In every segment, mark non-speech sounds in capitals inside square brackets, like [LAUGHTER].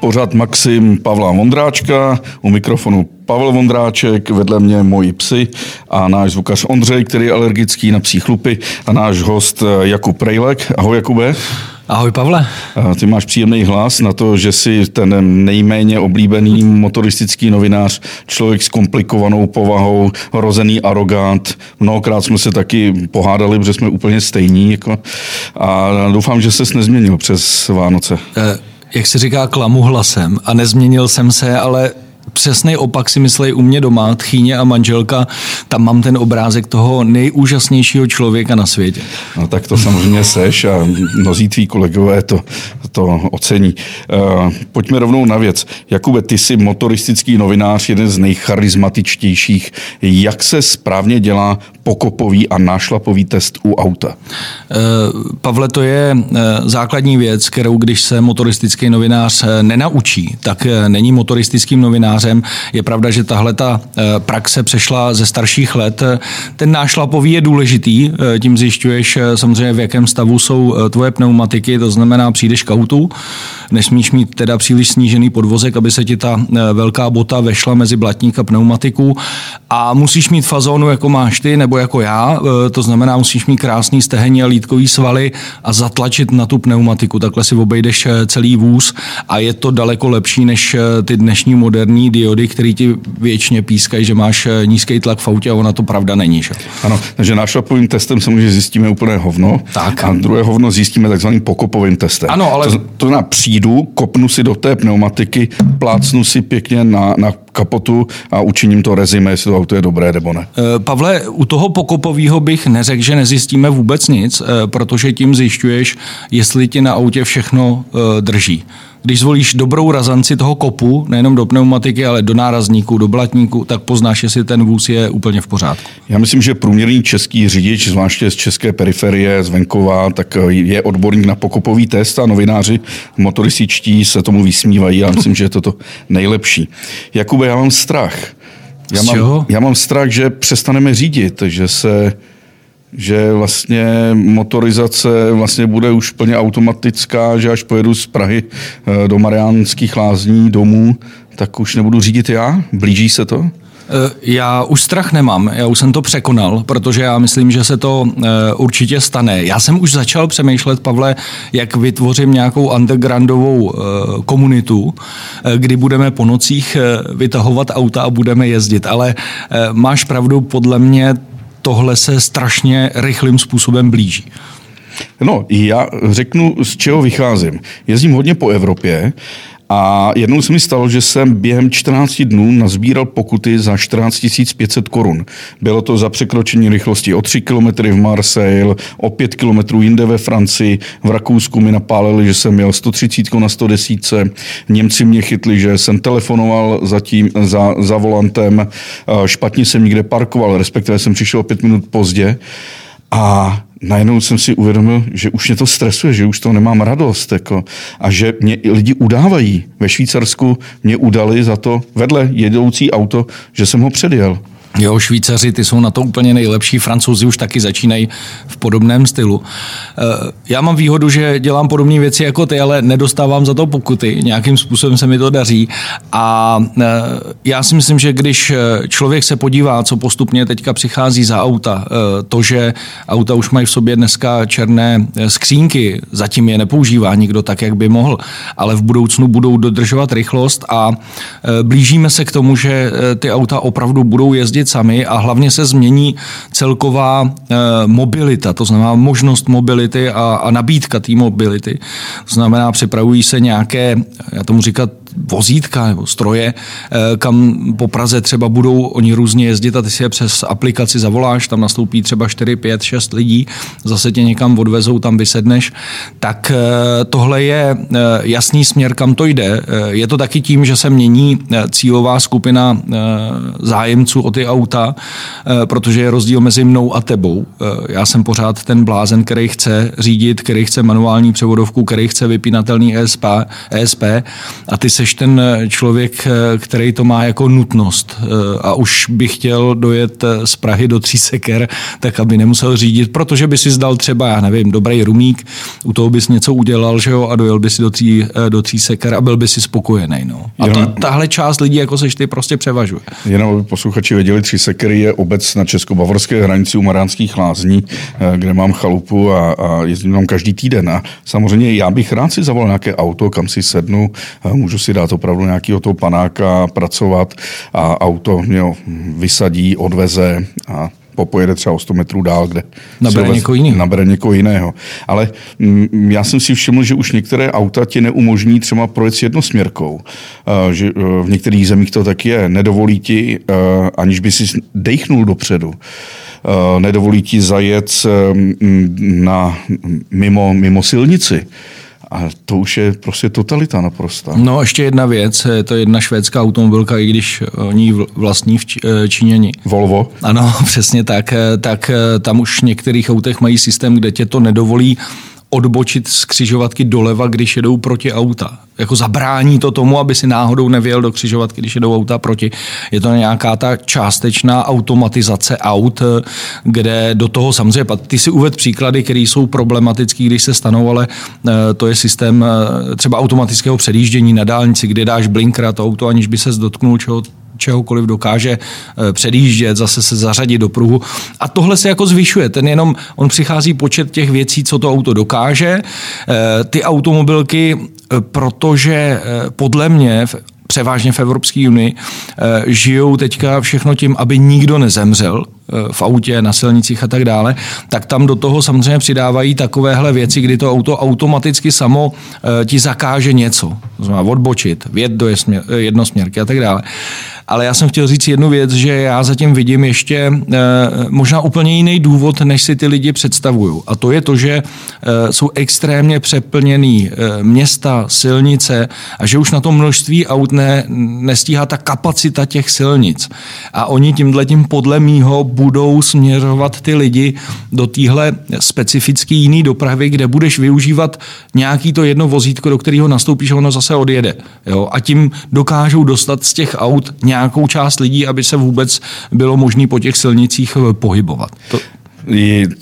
pořád Maxim Pavla Vondráčka, u mikrofonu Pavel Vondráček, vedle mě moji psy a náš zvukař Ondřej, který je alergický na psí chlupy a náš host Jakub Prejlek. Ahoj Jakube. Ahoj Pavle. Ty máš příjemný hlas na to, že jsi ten nejméně oblíbený motoristický novinář, člověk s komplikovanou povahou, rozený arrogant. Mnohokrát jsme se taky pohádali, protože jsme úplně stejní. Jako, a doufám, že ses nezměnil přes Vánoce. Eh, jak se říká, klamu hlasem a nezměnil jsem se, ale přesný opak si myslej u mě doma, tchýně a manželka, tam mám ten obrázek toho nejúžasnějšího člověka na světě. No tak to samozřejmě seš a mnozí tví kolegové to, to ocení. Uh, pojďme rovnou na věc. Jakube, ty jsi motoristický novinář, jeden z nejcharizmatičtějších. Jak se správně dělá pokopový a nášlapový test u auta? Uh, Pavle, to je uh, základní věc, kterou když se motoristický novinář nenaučí, tak není motoristickým novinářem. Je pravda, že tahle ta eh, praxe přešla ze starších let. Ten nášlapový je důležitý, eh, tím zjišťuješ eh, samozřejmě, v jakém stavu jsou tvoje pneumatiky, to znamená, přijdeš k autu, nesmíš mít teda příliš snížený podvozek, aby se ti ta velká bota vešla mezi blatník a pneumatiku a musíš mít fazónu, jako máš ty, nebo jako já, to znamená, musíš mít krásný stehení a lítkový svaly a zatlačit na tu pneumatiku. Takhle si obejdeš celý vůz a je to daleko lepší než ty dnešní moderní diody, které ti věčně pískají, že máš nízký tlak v autě a ona to pravda není. Že? Ano, takže nášlapovým testem se může zjistíme úplné hovno tak. a druhé hovno zjistíme takzvaným pokopovým testem. Ano, ale... To, to znamená, přijdu, kopnu si do té pneumatiky, plácnu si pěkně na, na kapotu a učiním to rezime, jestli to auto je dobré nebo ne. Eh, Pavle, u toho pokopového bych neřekl, že nezjistíme vůbec nic, eh, protože tím zjišťuješ, jestli ti na autě všechno drží když zvolíš dobrou razanci toho kopu, nejenom do pneumatiky, ale do nárazníku, do blatníku, tak poznáš, jestli ten vůz je úplně v pořádku. Já myslím, že průměrný český řidič, zvláště z české periferie, z venkova, tak je odborník na pokopový test a novináři motorističtí se tomu vysmívají. Já myslím, že je to to nejlepší. Jakube, já mám strach. Já mám, já mám strach, že přestaneme řídit, že se že vlastně motorizace vlastně bude už plně automatická, že až pojedu z Prahy eh, do Mariánských lázní domů, tak už nebudu řídit já? Blíží se to? Eh, já už strach nemám, já už jsem to překonal, protože já myslím, že se to eh, určitě stane. Já jsem už začal přemýšlet, Pavle, jak vytvořím nějakou undergroundovou komunitu, kdy budeme po nocích vytahovat auta a budeme jezdit. Ale máš pravdu, podle mě tohle se strašně rychlým způsobem blíží. No, já řeknu, z čeho vycházím. Jezdím hodně po Evropě a jednou se mi stalo, že jsem během 14 dnů nazbíral pokuty za 14 500 korun. Bylo to za překročení rychlosti o 3 km v Marseille, o 5 km jinde ve Francii. V Rakousku mi napálili, že jsem měl 130 na 110. Němci mě chytli, že jsem telefonoval zatím, za, za volantem. Špatně jsem někde parkoval, respektive jsem přišel o 5 minut pozdě. A najednou jsem si uvědomil, že už mě to stresuje, že už to nemám radost. Jako, a že mě lidi udávají. Ve Švýcarsku mě udali za to vedle jedoucí auto, že jsem ho předjel. Jo, Švýcaři, ty jsou na to úplně nejlepší, Francouzi už taky začínají v podobném stylu. Eh, já mám výhodu, že dělám podobné věci jako ty, ale nedostávám za to pokuty, nějakým způsobem se mi to daří a eh, já si myslím, že když eh, člověk se podívá, co postupně teďka přichází za auta, to, že auta už mají v sobě dneska černé skřínky, zatím je nepoužívá nikdo tak, jak by mohl, ale v budoucnu budou dodržovat rychlost a blížíme se k tomu, že ty auta opravdu budou jezdit jezdit sami a hlavně se změní celková eh, mobilita, to znamená možnost mobility a, a nabídka té mobility. To znamená, připravují se nějaké, já tomu říkat, vozítka nebo stroje, eh, kam po Praze třeba budou oni různě jezdit a ty si je přes aplikaci zavoláš, tam nastoupí třeba 4, 5, 6 lidí, zase tě někam odvezou, tam vysedneš, tak eh, tohle je jasný směr, kam to jde. Je to taky tím, že se mění cílová skupina zájemců o ty auta, eh, protože je rozdíl mezi mnou a tebou. Eh, já jsem pořád ten blázen, který chce řídit, který chce manuální převodovku, který chce vypínatelný ESP, ESP a ty seš ten člověk, který to má jako nutnost a už by chtěl dojet z Prahy do Tříseker, tak aby nemusel řídit, protože by si zdal třeba, já nevím, dobrý rumík, u toho bys něco udělal, že jo, a dojel by si do, tří, do Tříseker a byl by si spokojený. No. A ta, tahle část lidí, jako seš ty, prostě převažuje. Jenom aby posluchači věděli, Třísekery je obec na česko-bavorské hranici u Maránských lázní, kde mám chalupu a, a jezdím tam každý týden. A samozřejmě já bych rád si zavolal nějaké auto, kam si sednu, můžu si dát opravdu nějakého toho panáka, pracovat a auto mě vysadí, odveze a popojede třeba o 100 metrů dál, kde nabere někoho jiného. Nabere někoho jiného. Ale m, mm, já jsem si všiml, že už některé auta ti neumožní třeba projet s jednosměrkou. Uh, že uh, v některých zemích to tak je. Nedovolí ti, uh, aniž by si dejchnul dopředu. Uh, nedovolí ti zajet na, mimo, mimo silnici. A to už je prostě totalita naprosto. No ještě jedna věc, je to jedna švédská automobilka, i když oni vlastní v eh, Číňani. Volvo? Ano, [LAUGHS] přesně tak. Eh, tak eh, tam už v některých autech mají systém, kde tě to nedovolí odbočit z křižovatky doleva, když jedou proti auta. Jako zabrání to tomu, aby si náhodou nevěl do křižovatky, když jedou auta proti. Je to nějaká ta částečná automatizace aut, kde do toho samozřejmě, ty si uved příklady, které jsou problematické, když se stanou, ale eh, to je systém eh, třeba automatického předjíždění na dálnici, kde dáš blinker a to auto, aniž by se dotknul čeho, čehokoliv dokáže eh, předjíždět, zase se zařadit do pruhu. A tohle se jako zvyšuje. Ten jenom, on přichází počet těch věcí, co to auto dokáže. Eh, ty automobilky, eh, protože podle mě převážně v Evropské unii, žijou teďka všechno tím, aby nikdo nezemřel v autě, na silnicích a tak dále, tak tam do toho samozřejmě přidávají takovéhle věci, kdy to auto automaticky samo ti zakáže něco. Znamená odbočit, vjet do jednosměrky a tak dále. Ale já jsem chtěl říct jednu věc, že já zatím vidím ještě eh, možná úplně jiný důvod, než si ty lidi představují. A to je to, že eh, jsou extrémně přeplněný eh, města, silnice a že už na to množství aut ne, nestíhá ta kapacita těch silnic. A oni tímhle tím podle mýho budou směřovat ty lidi do téhle specifické jiný dopravy, kde budeš využívat nějaký to jedno vozítko, do kterého nastoupíš a ono zase odjede. Jo? A tím dokážou dostat z těch aut nějak nějakou část lidí, aby se vůbec bylo možné po těch silnicích eh, pohybovat. To...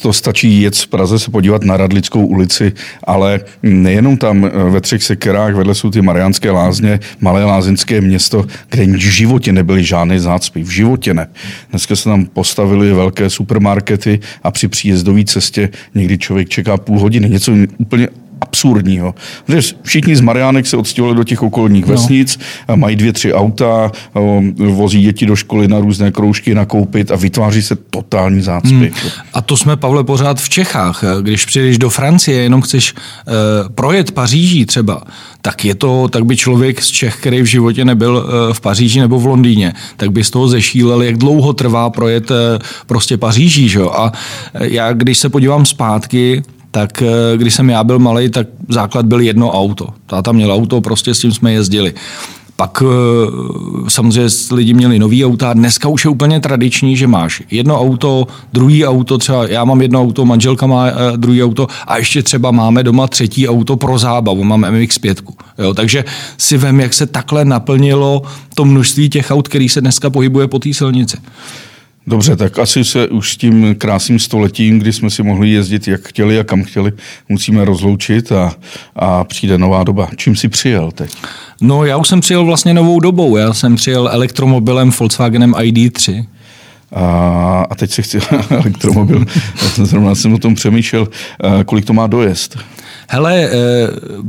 To stačí jet z Praze se podívat na Radlickou ulici, ale nejenom tam eh, ve třech sekerách, vedle jsou ty Mariánské lázně, malé lázeňské město, kde v životě nebyly žádné zácpy. V životě ne. Dneska se tam postavily velké supermarkety a při příjezdové cestě někdy člověk čeká půl hodiny. Něco úplně absurdního. Protože všichni z Mariánek se odstěhovali do těch okolních no. vesnic, mají dvě, tři auta, vozí děti do školy na různé kroužky nakoupit a vytváří se totální zácpy. Hmm. A to jsme, Pavle, pořád v Čechách. Když přijdeš do Francie, jenom chceš uh, projet Paříží třeba, tak je to, tak by člověk z Čech, který v životě nebyl uh, v Paříži nebo v Londýně, tak by z toho zešílel, jak dlouho trvá projet uh, prostě Paříží. Že? A já, když se podívám zpátky, tak eh, když jsem já byl malý, tak základ byl jedno auto. Táta měl auto, prostě s tím jsme jezdili. Pak eh, samozřejmě lidi měli nový auta. Dneska už je úplně tradiční, že máš jedno auto, druhý auto, třeba já mám jedno auto, manželka má eh, druhý auto a ještě třeba máme doma třetí auto pro zábavu, mám MX-5. Jo, takže si vem, jak se takhle naplnilo to množství těch aut, který se dneska pohybuje po té silnici. Dobře, tak asi se už s tím krásným stoletím, kdy jsme si mohli jezdit jak chtěli a kam chtěli, musíme rozloučit a, a přijde nová doba. Čím jsi přijel teď? No já už jsem přijel vlastně novou dobou. Já jsem přijel elektromobilem Volkswagenem ID3. A, a teď se chci [LAUGHS] elektromobil, zrovna jsem o tom přemýšlel, kolik to má dojezd. Hele, eh,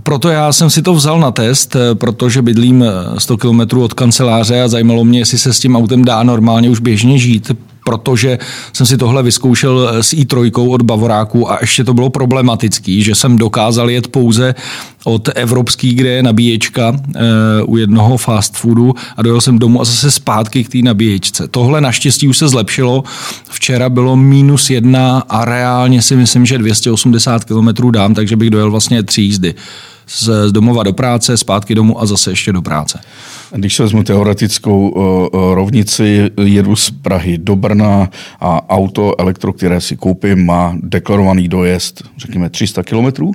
proto já jsem si to vzal na test, eh, protože bydlím 100 eh, kilometrů od kanceláře a zajímalo mě, jestli se s tím autem dá normálně už běžně žít, protože jsem si tohle vyzkoušel s i3 od Bavoráku a ještě to bylo problematický, že jsem dokázal jet pouze od evropský, kde je nabíječka e, u jednoho fast foodu a dojel jsem domů a zase zpátky k té nabíječce. Tohle naštěstí už se zlepšilo. Včera bylo minus jedna a reálně si myslím, že 280 km dám, takže bych dojel vlastně tři jízdy z domova do práce, zpátky domů a zase ještě do práce. Když se vezmu teoretickou rovnici, jedu z Prahy do Brna a auto, elektro, které si koupím, má deklarovaný dojezd, řekněme 300 kilometrů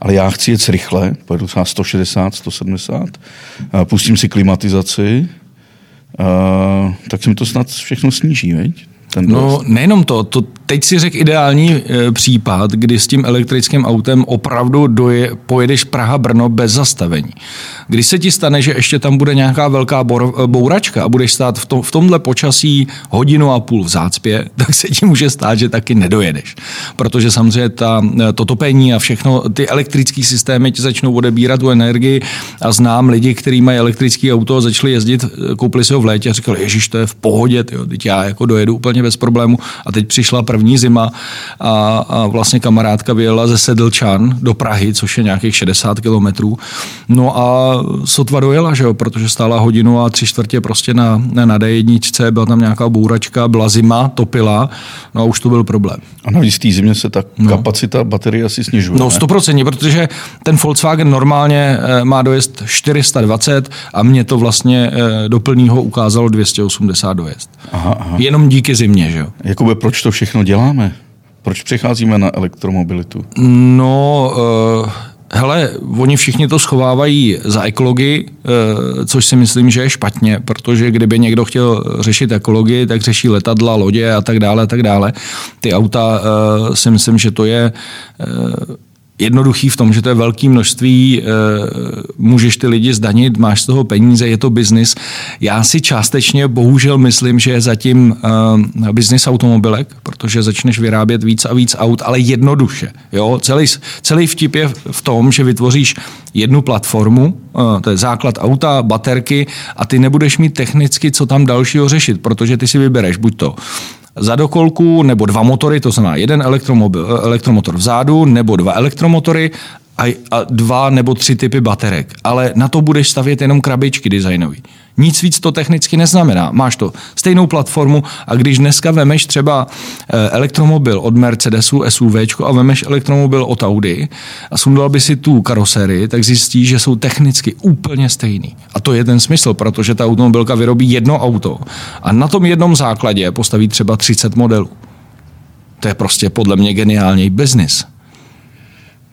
ale já chci jet rychle, pojedu třeba 160, 170, pustím si klimatizaci, tak se mi to snad všechno sníží, veď? Ten No nejenom to, to teď si řekl ideální e, případ, kdy s tím elektrickým autem opravdu doje, pojedeš Praha-Brno bez zastavení. Když se ti stane, že ještě tam bude nějaká velká bor, e, bouračka a budeš stát v, tom, v tomhle počasí hodinu a půl v zácpě, [LAUGHS] tak se ti může stát, že taky nedojedeš. Protože samozřejmě ta, e, to topení a všechno, ty elektrické systémy ti začnou odebírat tu energii a znám lidi, kteří mají elektrický auto a začali jezdit, e, koupili si ho v létě a říkali, ježiš, to je v pohodě, tyjo, teď já jako dojedu úplně bez problému. A teď přišla první zima a, a vlastně kamarádka vyjela ze Sedlčan do Prahy, což je nějakých 60 kilometrů. No a sotva dojela, že jo, protože stála hodinu a tři čtvrtě prostě na, na D1, byla tam nějaká bouračka, byla zima, topila, no a už to byl problém. A navíc té zimě se ta no. kapacita baterie asi snižuje. No, stoprocentně, protože ten Volkswagen normálně eh, má dojezd 420 a mě to vlastně eh, do plného ukázalo 280 dojezd. Aha, aha. Jenom díky zimě, že jo. Jakoby proč to všechno děláme? Proč přecházíme na elektromobilitu? No, uh, hele, oni všichni to schovávají za ekologii, uh, což si myslím, že je špatně, protože kdyby někdo chtěl řešit ekologii, tak řeší letadla, lodě a tak dále, a tak dále. Ty auta uh, si myslím, že to je uh, jednoduchý v tom, že to je velké množství, eh, můžeš ty lidi zdanit, máš z toho peníze, je to biznis. Já si částečně bohužel myslím, že je zatím eh, biznis automobilek, protože začneš vyrábět víc a víc aut, ale jednoduše. Jo? Celý, celý vtip je v tom, že vytvoříš jednu platformu, eh, to je základ auta, baterky a ty nebudeš mít technicky co tam dalšího řešit, protože ty si vybereš buď to za dokolku nebo dva motory, to znamená jeden elektromobil, elektromotor vzadu nebo dva elektromotory a, a dva nebo tři typy baterek. Ale na to budeš stavět jenom krabičky designový. Nic víc to technicky neznamená. Máš to stejnou platformu a když dneska vemeš třeba eh, elektromobil od Mercedesu SUV a vemeš elektromobil od Audi a sundal by si tu karoserii, tak zjistíš, že jsou technicky úplně stejný. A to je ten smysl, protože ta automobilka vyrobí jedno auto a na tom jednom základě postaví třeba 30 modelů. To je prostě podle mě geniální biznis.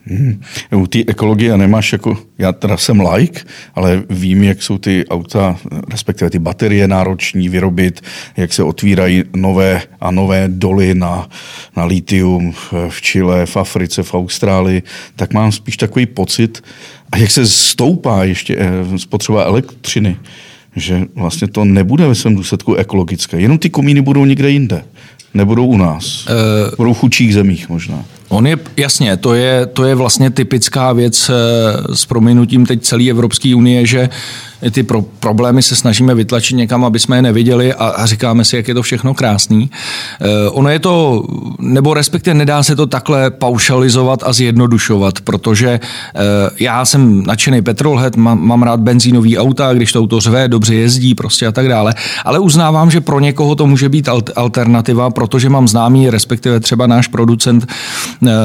Hmm. U té ekologie nemáš jako, já teda jsem like, ale vím, jak jsou ty auta, respektive ty baterie nároční vyrobit, jak se otvírají nové a nové doly na, na litium v Chile, v Africe, v Austrálii, tak mám spíš takový pocit, a jak se stoupá ještě eh, spotřeba elektřiny, že vlastně to nebude ve svém důsledku ekologické. Jenom ty komíny budou někde jinde. Nebudou u nás. Uh, budou v chudších zemích možná. On je, jasně, to je, to je vlastně typická věc eh, s prominutím teď celé Evropské unie, že ty pro, problémy se snažíme vytlačit někam, aby jsme je neviděli a, a říkáme si, jak je to všechno krásný. E, ono je to, nebo respektive nedá se to takhle paušalizovat a zjednodušovat, protože e, já jsem nadšený petrolhead, mám, mám rád benzínový auta, když to auto řve, dobře jezdí prostě a tak dále, ale uznávám, že pro někoho to může být alternativa, protože mám známý, respektive třeba náš producent,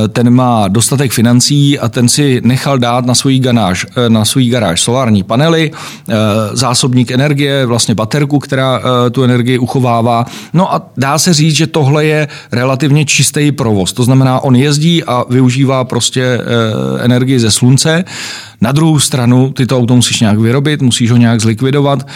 ten má dostatek financí a ten si nechal dát na svůj garáž, na svůj garáž solární panely, Eh, zásobník energie, vlastně baterku, která eh, tu energii uchovává. No a dá se říct, že tohle je relativně čistý provoz. To znamená, on jezdí a využívá prostě eh, energii ze slunce. Na druhou stranu ty to auto musíš nějak vyrobit, musíš ho nějak zlikvidovat,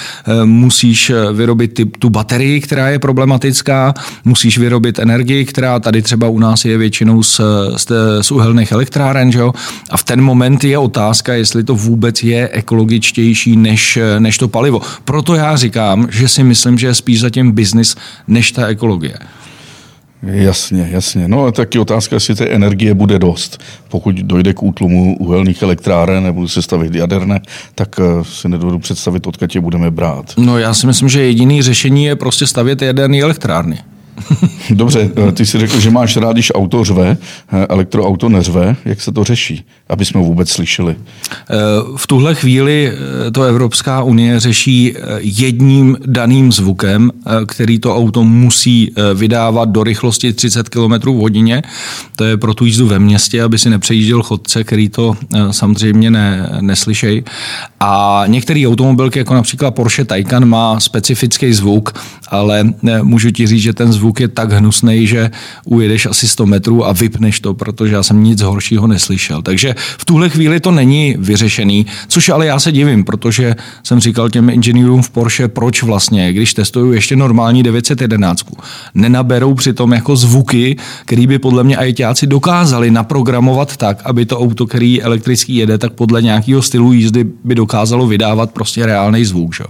musíš vyrobit ty, tu baterii, která je problematická, musíš vyrobit energii, která tady třeba u nás je většinou z, z, z uhelných elektráren, že jo? a v ten moment je otázka, jestli to vůbec je ekologičtější než než, než to palivo. Proto já říkám, že si myslím, že je spíš zatím biznis než ta ekologie. Jasně, jasně. No a taky otázka, jestli té energie bude dost. Pokud dojde k útlumu uhelných elektráren nebo se stavit jaderné, tak eh, si nedovedu představit, odkud je budeme brát. No já si myslím, že jediný řešení je prostě stavět jaderné elektrárny. Dobře, eh, ty si řekl, že máš rád, když auto řve, eh, elektroauto neřve. Jak se to řeší, aby jsme vůbec slyšeli? Eh, v tuhle chvíli to Evropská unie řeší jedním daným zvukem, který to auto musí vydávat do rychlosti 30 km v hodině. To je pro tu jízdu ve městě, aby si nepřejížděl chodce, který to samozřejmě ne, neslyšej. A některé automobilky, jako například Porsche Taycan, má specifický zvuk, ale můžu ti říct, že ten zvuk zvuk je tak hnusný, že ujedeš asi 100 metrů a vypneš to, protože já jsem nic horšího neslyšel. Takže v tuhle chvíli to není vyřešený, což ale já se divím, protože jsem říkal těm inženýrům v Porsche, proč vlastně, když testují ještě normální 911, nenaberou přitom jako zvuky, který by podle mě ajťáci dokázali naprogramovat tak, aby to auto, který elektrický jede, tak podle nějakého stylu jízdy by dokázalo vydávat prostě reálný zvuk. Že?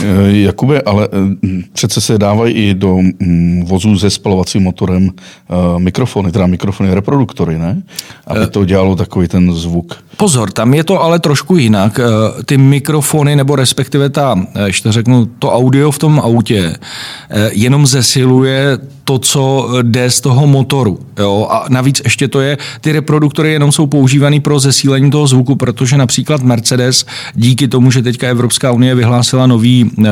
Eh, Jakube, ale eh, přece se dávají i do mm, vozů se spalovacím motorem eh, mikrofony, teda mikrofony reproduktory, ne? Aby to dělalo takový ten zvuk. Pozor, tam je to ale trošku jinak. Ty mikrofony, nebo respektive ta, ještě řeknu, to audio v tom autě, jenom zesiluje to, co jde z toho motoru. Jo? A navíc ještě to je, ty reproduktory jenom jsou používané pro zesílení toho zvuku, protože například Mercedes díky tomu, že teďka Evropská unie vyhlásila nový e,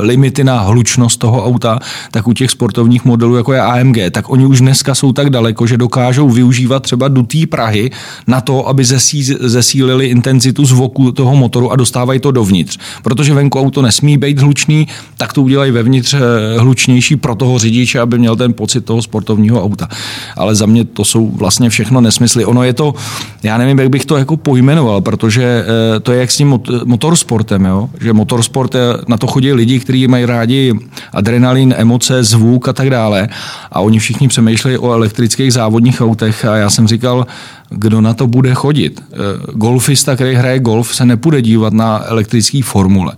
limity na hlučnost toho auta, tak u těch sportovních modelů, jako je AMG, tak oni už dneska jsou tak daleko, že dokážou využívat třeba dutý Prahy na to, aby zesí, zesílili intenzitu zvuku toho motoru a dostávají to dovnitř. Protože venku auto nesmí být hlučný, tak to udělají vevnitř eh, hlučnější pro toho řidiče, aby měl měl ten pocit toho sportovního auta. Ale za mě to jsou vlastně všechno nesmysly. Ono je to, já nevím, jak bych to jako pojmenoval, protože eh, to je jak s tím motorsportem, jo? že motorsport, eh, na to chodí lidi, kteří mají rádi adrenalin, emoce, zvuk a tak dále. A oni všichni přemýšlejí o elektrických závodních autech a já jsem říkal, kdo na to bude chodit. Eh, golfista, který hraje golf, se nepůjde dívat na elektrický formule.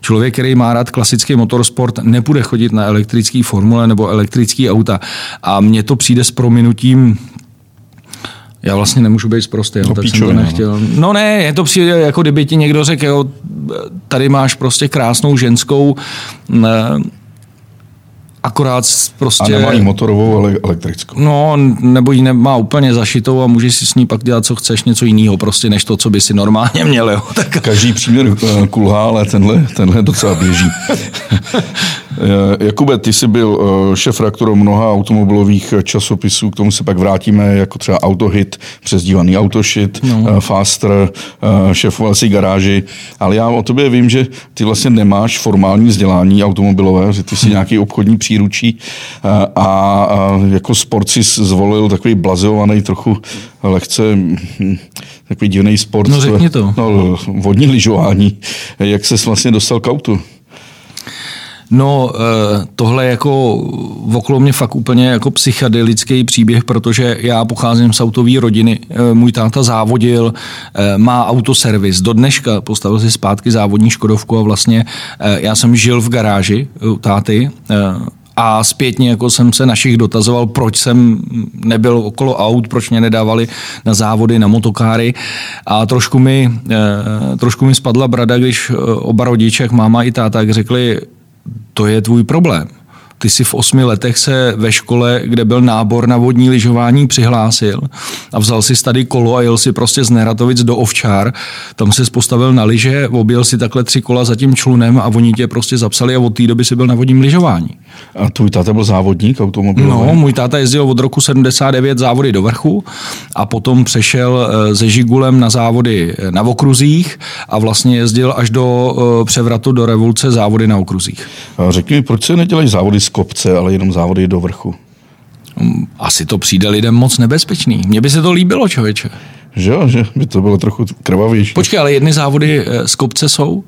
Člověk, který má rád klasický motorsport, nepůjde chodit na elektrický formule nebo elektrický auta. A mně to přijde s prominutím já vlastně nemůžu být zprostý, no, tak jsem to no. nechtěl. No ne, je to přijde, jako kdyby ti někdo řekl, jo, tady máš prostě krásnou ženskou, ne, akorát prostě... A nemá jí motorovou, ale elektrickou. No, nebo ji nemá úplně zašitou a můžeš si s ní pak dělat, co chceš, něco jiného, prostě, než to, co by si normálně měl. Jo. [LAUGHS] Tak... Každý příměr eh, kulhá, ale tenhle, tenhle docela běží. [LAUGHS] Eh, Jakube, ty jsi byl eh, šéf reaktorem mnoha automobilových časopisů, k tomu se pak vrátíme, jako třeba Autohit, přezdívaný Autoshit, no. Faster, šéfoval si garáži, ale já o tobě vím, že ty vlastně nemáš formální vzdělání automobilové, že ty jsi hm. nějaký obchodní příručí a, jako sport si zvolil takový blazeovaný, trochu lehce hm, takový divný sport. No řekni to. No, vodní lyžování. Jak se vlastně dostal k autu? No, eh, tohle jako okolo mě fakt úplně jako psychedelický příběh, protože já pocházím z autové rodiny. Eh, můj táta závodil, eh, má autoservis. Do dneška postavil si zpátky závodní Škodovku a vlastně já jsem žil v garáži u táty a zpětně jako jsem se našich dotazoval, proč jsem nebyl okolo aut, proč mě nedávali na závody, na motokáry a trošku mi, trošku mi spadla brada, když oba rodiče, máma i táta, řekli, to je tvůj problém. Ty si v osmi letech se ve škole, kde byl nábor na vodní lyžování, přihlásil a vzal si tady kolo a jel si prostě z Neratovic do Ovčár. Tam se postavil na lyže, objel si takhle tři kola za tím člunem a oni tě prostě zapsali a od té doby si byl na vodním lyžování. A tvůj táta byl závodník automobilový? No, můj táta jezdil od roku 79 závody do vrchu a potom přešel eh, se Žigulem na závody na okruzích a vlastně jezdil až do eh, převratu do revoluce závody na okruzích. A řekni mi, proč se nedělají závody z kopce, ale jenom závody do vrchu? Mm, asi to přijde lidem moc nebezpečný. Mně by se to líbilo, člověče. Že jo, že by to bylo trochu krvavější. Počkej, ale jedny závody eh, z kopce jsou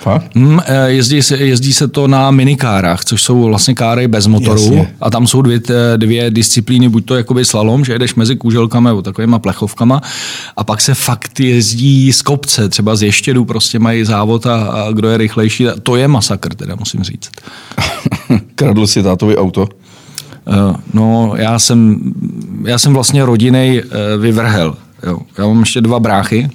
Fakt? Hmm, jezdí, se, jezdí se to na minikárách, což jsou vlastně káry bez motoru. Jasně. A tam jsou dvě, dvě disciplíny, buď to jakoby slalom, že jedeš mezi kůželkami nebo takovýma plechovkama, a pak se fakt jezdí z kopce, třeba z ještědu prostě mají závod a, a kdo je rychlejší. To je masakr, teda musím říct. [LAUGHS] Kradl si tátovi auto? Uh, no, já jsem, já jsem vlastně rodinej uh, vyvrhel. Jo. Já mám ještě dva bráchy,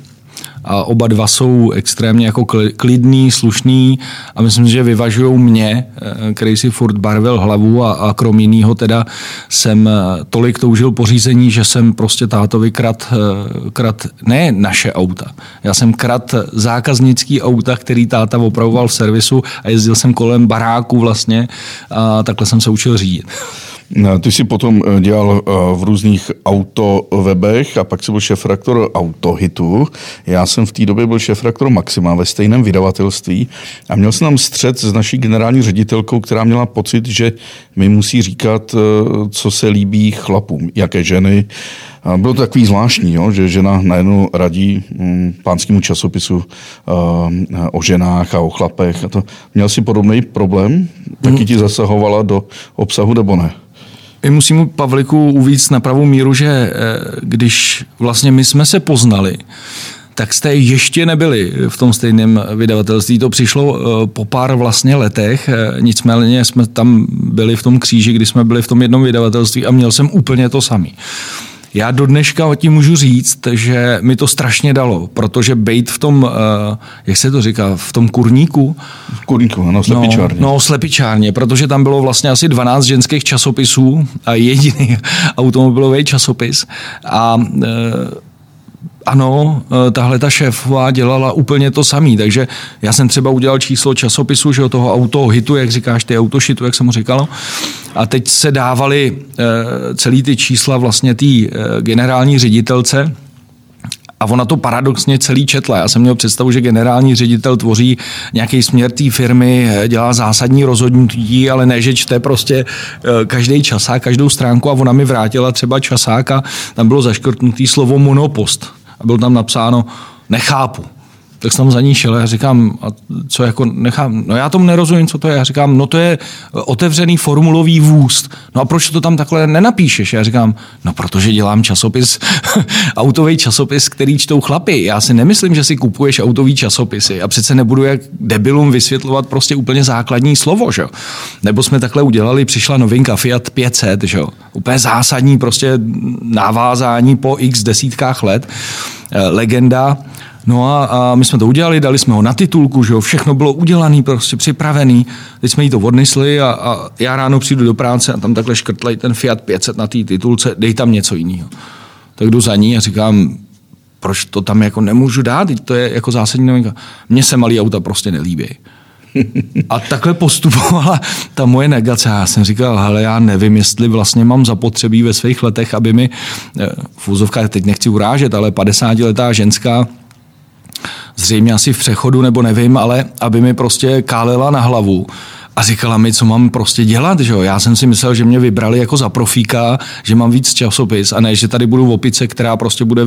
a oba dva jsou extrémně jako klidný, slušný a myslím, že vyvažují mě, eh, který si furt barvil hlavu a, a krom jiného teda jsem eh, tolik toužil pořízení, že jsem prostě tátovi krat, eh, krat ne naše auta. Já jsem krat zákaznický auta, který táta opravoval v servisu a jezdil jsem kolem baráku vlastně a takhle jsem se učil řídit. [LAUGHS] Ty jsi potom dělal v různých autovebech a pak jsi byl šefraktor Autohitu. Já jsem v té době byl šefraktor Maxima ve stejném vydavatelství a měl jsem tam střed s naší generální ředitelkou, která měla pocit, že mi musí říkat, co se líbí chlapům, jaké ženy, bylo to takový zvláštní, jo, že žena najednou radí mm, pánskému časopisu o ženách a o chlapech. A to. Měl jsi podobný problém? Taky hmm. ti zasahovala do obsahu nebo ne? Musím Pavliku uvíct na pravou míru, že eh, když vlastně my jsme se poznali, tak jste ještě nebyli v tom stejném vydavatelství. To přišlo eh, po pár vlastně letech, nicméně jsme tam byli v tom kříži, kdy jsme byli v tom jednom vydavatelství a měl jsem úplně to samý. Já do dneška ti můžu říct, že mi to strašně dalo, protože bejt v tom, eh, jak se to říká, v tom kurníku. Kurníku, ano, slepičárně. No, no, slepičárně, protože tam bylo vlastně asi 12 ženských časopisů a jediný [LAUGHS] automobilový časopis. A e, ano, eh, tahle ta šéfová dělala úplně to samý, takže já jsem třeba udělal číslo časopisu, že toho auto hitu, jak říkáš, ty autošitu, jak jsem mu říkal, a teď se dávali eh, celý ty čísla vlastně té eh, generální ředitelce, a ona to paradoxně celý četla. Já jsem měl představu, že generální ředitel tvoří nějaký směr té firmy, dělá zásadní rozhodnutí, ale ne, že čte prostě každý časák, každou stránku a ona mi vrátila třeba časák a tam bylo zaškrtnutý slovo monopost a bylo tam napsáno nechápu. Tak jsem za ní šel a říkám, a co jako nechám, no já tomu nerozumím, co to je. Já říkám, no to je otevřený formulový vůz. No a proč to tam takhle nenapíšeš? Já říkám, no protože dělám časopis, [LAUGHS] autový časopis, který čtou chlapy. Já si nemyslím, že si kupuješ autový časopisy. A přece nebudu jak debilům vysvětlovat prostě úplně základní slovo, že? Nebo jsme takhle udělali, přišla novinka Fiat 500, že? Úplně zásadní prostě navázání po x desítkách let. Eh, legenda. No a, a my jsme to udělali, dali jsme ho na titulku, že jo, všechno bylo udělané, prostě připravený. Teď jsme jí to odnesli a, a já ráno přijdu do práce a tam takhle škrtlej ten Fiat 500 na té titulce, dej tam něco jiného. Tak jdu za ní a říkám, proč to tam jako nemůžu dát, to je jako zásadní novinka. Mně se malý auta prostě nelíbí. [LAUGHS] A takhle postupovala ta moje negace. Já jsem říkal, hele, já nevím, jestli vlastně mám zapotřebí ve svých letech, aby mi, eh, v úzovkách teď nechci urážet, ale 50-letá ženská zřejmě asi v přechodu, nebo nevím, ale aby mi prostě kálela na hlavu a říkala mi, co mám prostě dělat. Že jo? Já jsem si myslel, že mě vybrali jako za profíka, že mám víc časopis a ne, že tady budu v opice, která prostě bude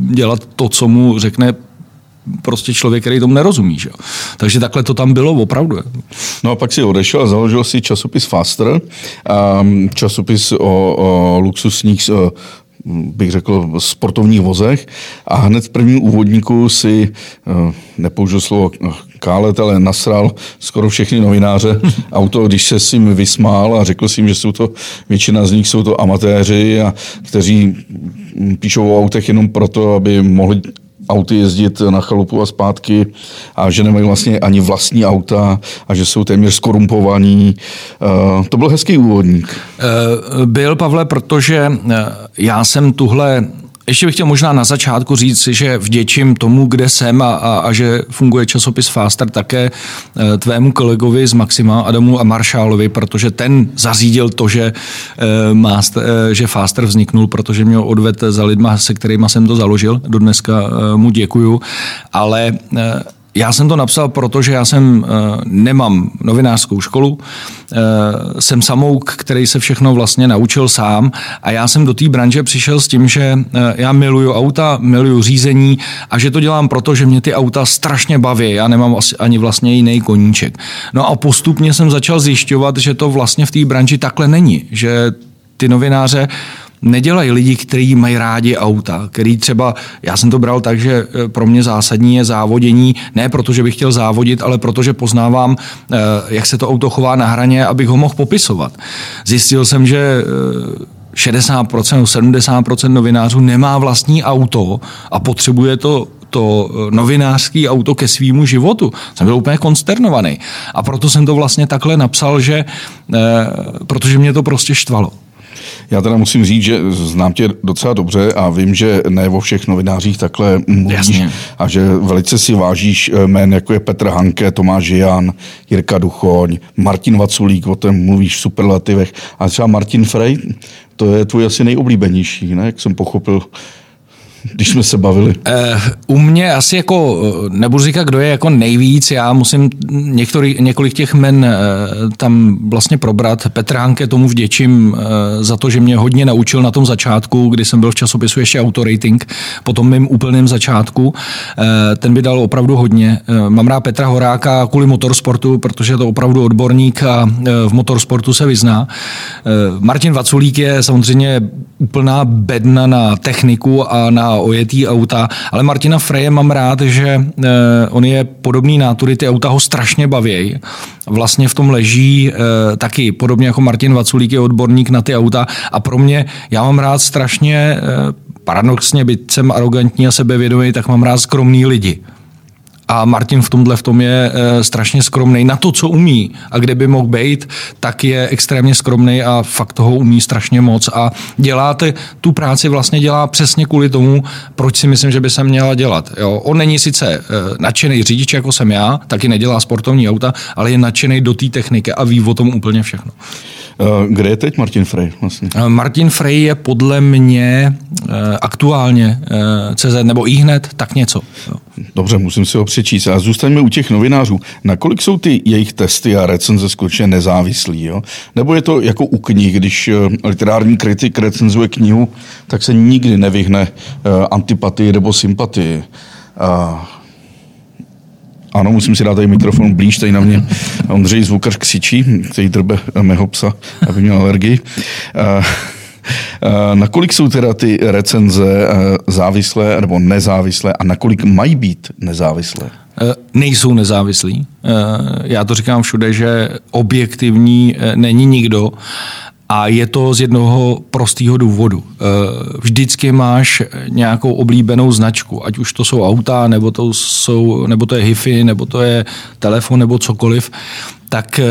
dělat to, co mu řekne prostě člověk, který tomu nerozumí. Že? Takže takhle to tam bylo opravdu. No a pak si odešel a založil si časopis Faster, časopis o, o luxusních bych řekl, sportovních vozech. A hned v prvním úvodníku si, eh, nepoužil slovo kálet, ale nasral skoro všechny novináře [LAUGHS] auto, když se s ním vysmál a řekl si jim, že jsou to, většina z nich jsou to amatéři, a kteří píšou o autech jenom proto, aby mohli auty jezdit na chalupu a zpátky a že nemají vlastně ani vlastní auta a že jsou téměř skorumpovaní. Eh, to byl hezký úvodník. Eh, byl, Pavle, protože eh, já jsem tuhle ještě bych chtěl možná na začátku říct, že vděčím tomu, kde jsem a, a, a že funguje časopis Faster také e, tvému kolegovi z Maxima, Adamu a Maršálovi, protože ten zařídil to, že, e, master, e, že Faster vzniknul, protože mě odved za lidma, se kterými jsem to založil. Do dneska mu děkuju. Ale já jsem to napsal, protože já jsem uh, nemám novinářskou školu, uh, jsem samouk, který se všechno vlastně naučil sám a já jsem do té branže přišel s tím, že uh, já miluju auta, miluju řízení a že to dělám proto, že mě ty auta strašně baví. Já nemám ani vlastně jiný koníček. No a postupně jsem začal zjišťovat, že to vlastně v té branži takhle není, že ty novináře nedělají lidi, kteří mají rádi auta, který třeba, já jsem to bral tak, že eh, pro mě zásadní je závodění, ne proto, že bych chtěl závodit, ale protože poznávám, eh, jak se to auto chová na hraně, abych ho mohl popisovat. Zjistil jsem, že 60%, eh, 70% novinářů nemá vlastní auto a potřebuje to to novinářský auto ke svýmu životu. Jsem byl úplně konsternovaný. A proto jsem to vlastně takhle napsal, že, protože mě to prostě štvalo. Já teda musím říct, že znám tě docela dobře a vím, že ne vo všech novinářích takhle mluvíš Jasně. a že velice si vážíš eh, jmén, jako je Petr Hanke, Tomáš Jan, Jirka Duchoň, Martin Vaculík, o tom mluvíš v superlativech a třeba Martin Frey, to je tvůj asi nejoblíbenější, ne? jak jsem pochopil když jsme se bavili? Uh, u mě asi jako, eh, nebudu říkat, kdo je jako nejvíc, já musím některý, několik těch men uh, tam vlastně probrat. Petr Hanke tomu vděčím uh, za to, že mě hodně naučil na tom začátku, kdy jsem byl v časopisu ještě autorating, po tom mým úplném začátku. Uh, ten by dal opravdu hodně. Uh, mám rád Petra Horáka kvůli motorsportu, protože je to opravdu odborník a uh, v motorsportu se vyzná. Uh, Martin Vaculík je samozřejmě úplná bedna na techniku a na ojetý auta, ale Martina Freje mám rád, že eh, on je podobný nátury, ty auta ho strašně baví. Vlastně v tom leží eh, taky, podobně jako Martin Vaculík je odborník na ty auta a pro mě, já mám rád strašně eh, paradoxně, byť jsem arrogantní a sebevědomý, tak mám rád skromný lidi. A Martin v tomhle v tom je e, strašně skromný na to, co umí a kde by mohl být, tak je extrémně skromný a fakt toho umí strašně moc. A děláte tu práci vlastně dělá přesně kvůli tomu, proč si myslím, že by se měla dělat. Jo? On není sice e, nadšený řidič, jako jsem já, taky nedělá sportovní auta, ale je nadšený do té techniky a ví o tom úplně všechno. Eh, kde je teď Martin Frey vlastně? Eh, Martin Frey je podle mě eh, aktuálně CZ nebo i hned, tak něco. Dobře, musím si ho přečíst. A zůstaňme u těch novinářů. Nakolik jsou ty jejich testy a recenze skutečně nezávislí? Jo? Nebo je to jako u knih, když literární kritik recenzuje knihu, tak se nikdy nevyhne antipatii nebo sympatii. Ano, musím si dát tady mikrofon blíž, tady na mě Ondřej Zvukař křičí, který drbe mého psa, aby měl alergii. Nakolik jsou teda ty recenze závislé nebo nezávislé a nakolik mají být nezávislé? E, nejsou nezávislí. E, já to říkám všude, že objektivní e, není nikdo a je to z jednoho prostého důvodu. Eh, vždycky máš nějakou oblíbenou značku, ať už to jsou auta, nebo to, jsou, nebo to je HIFI, nebo to je telefon, nebo cokoliv, tak eh,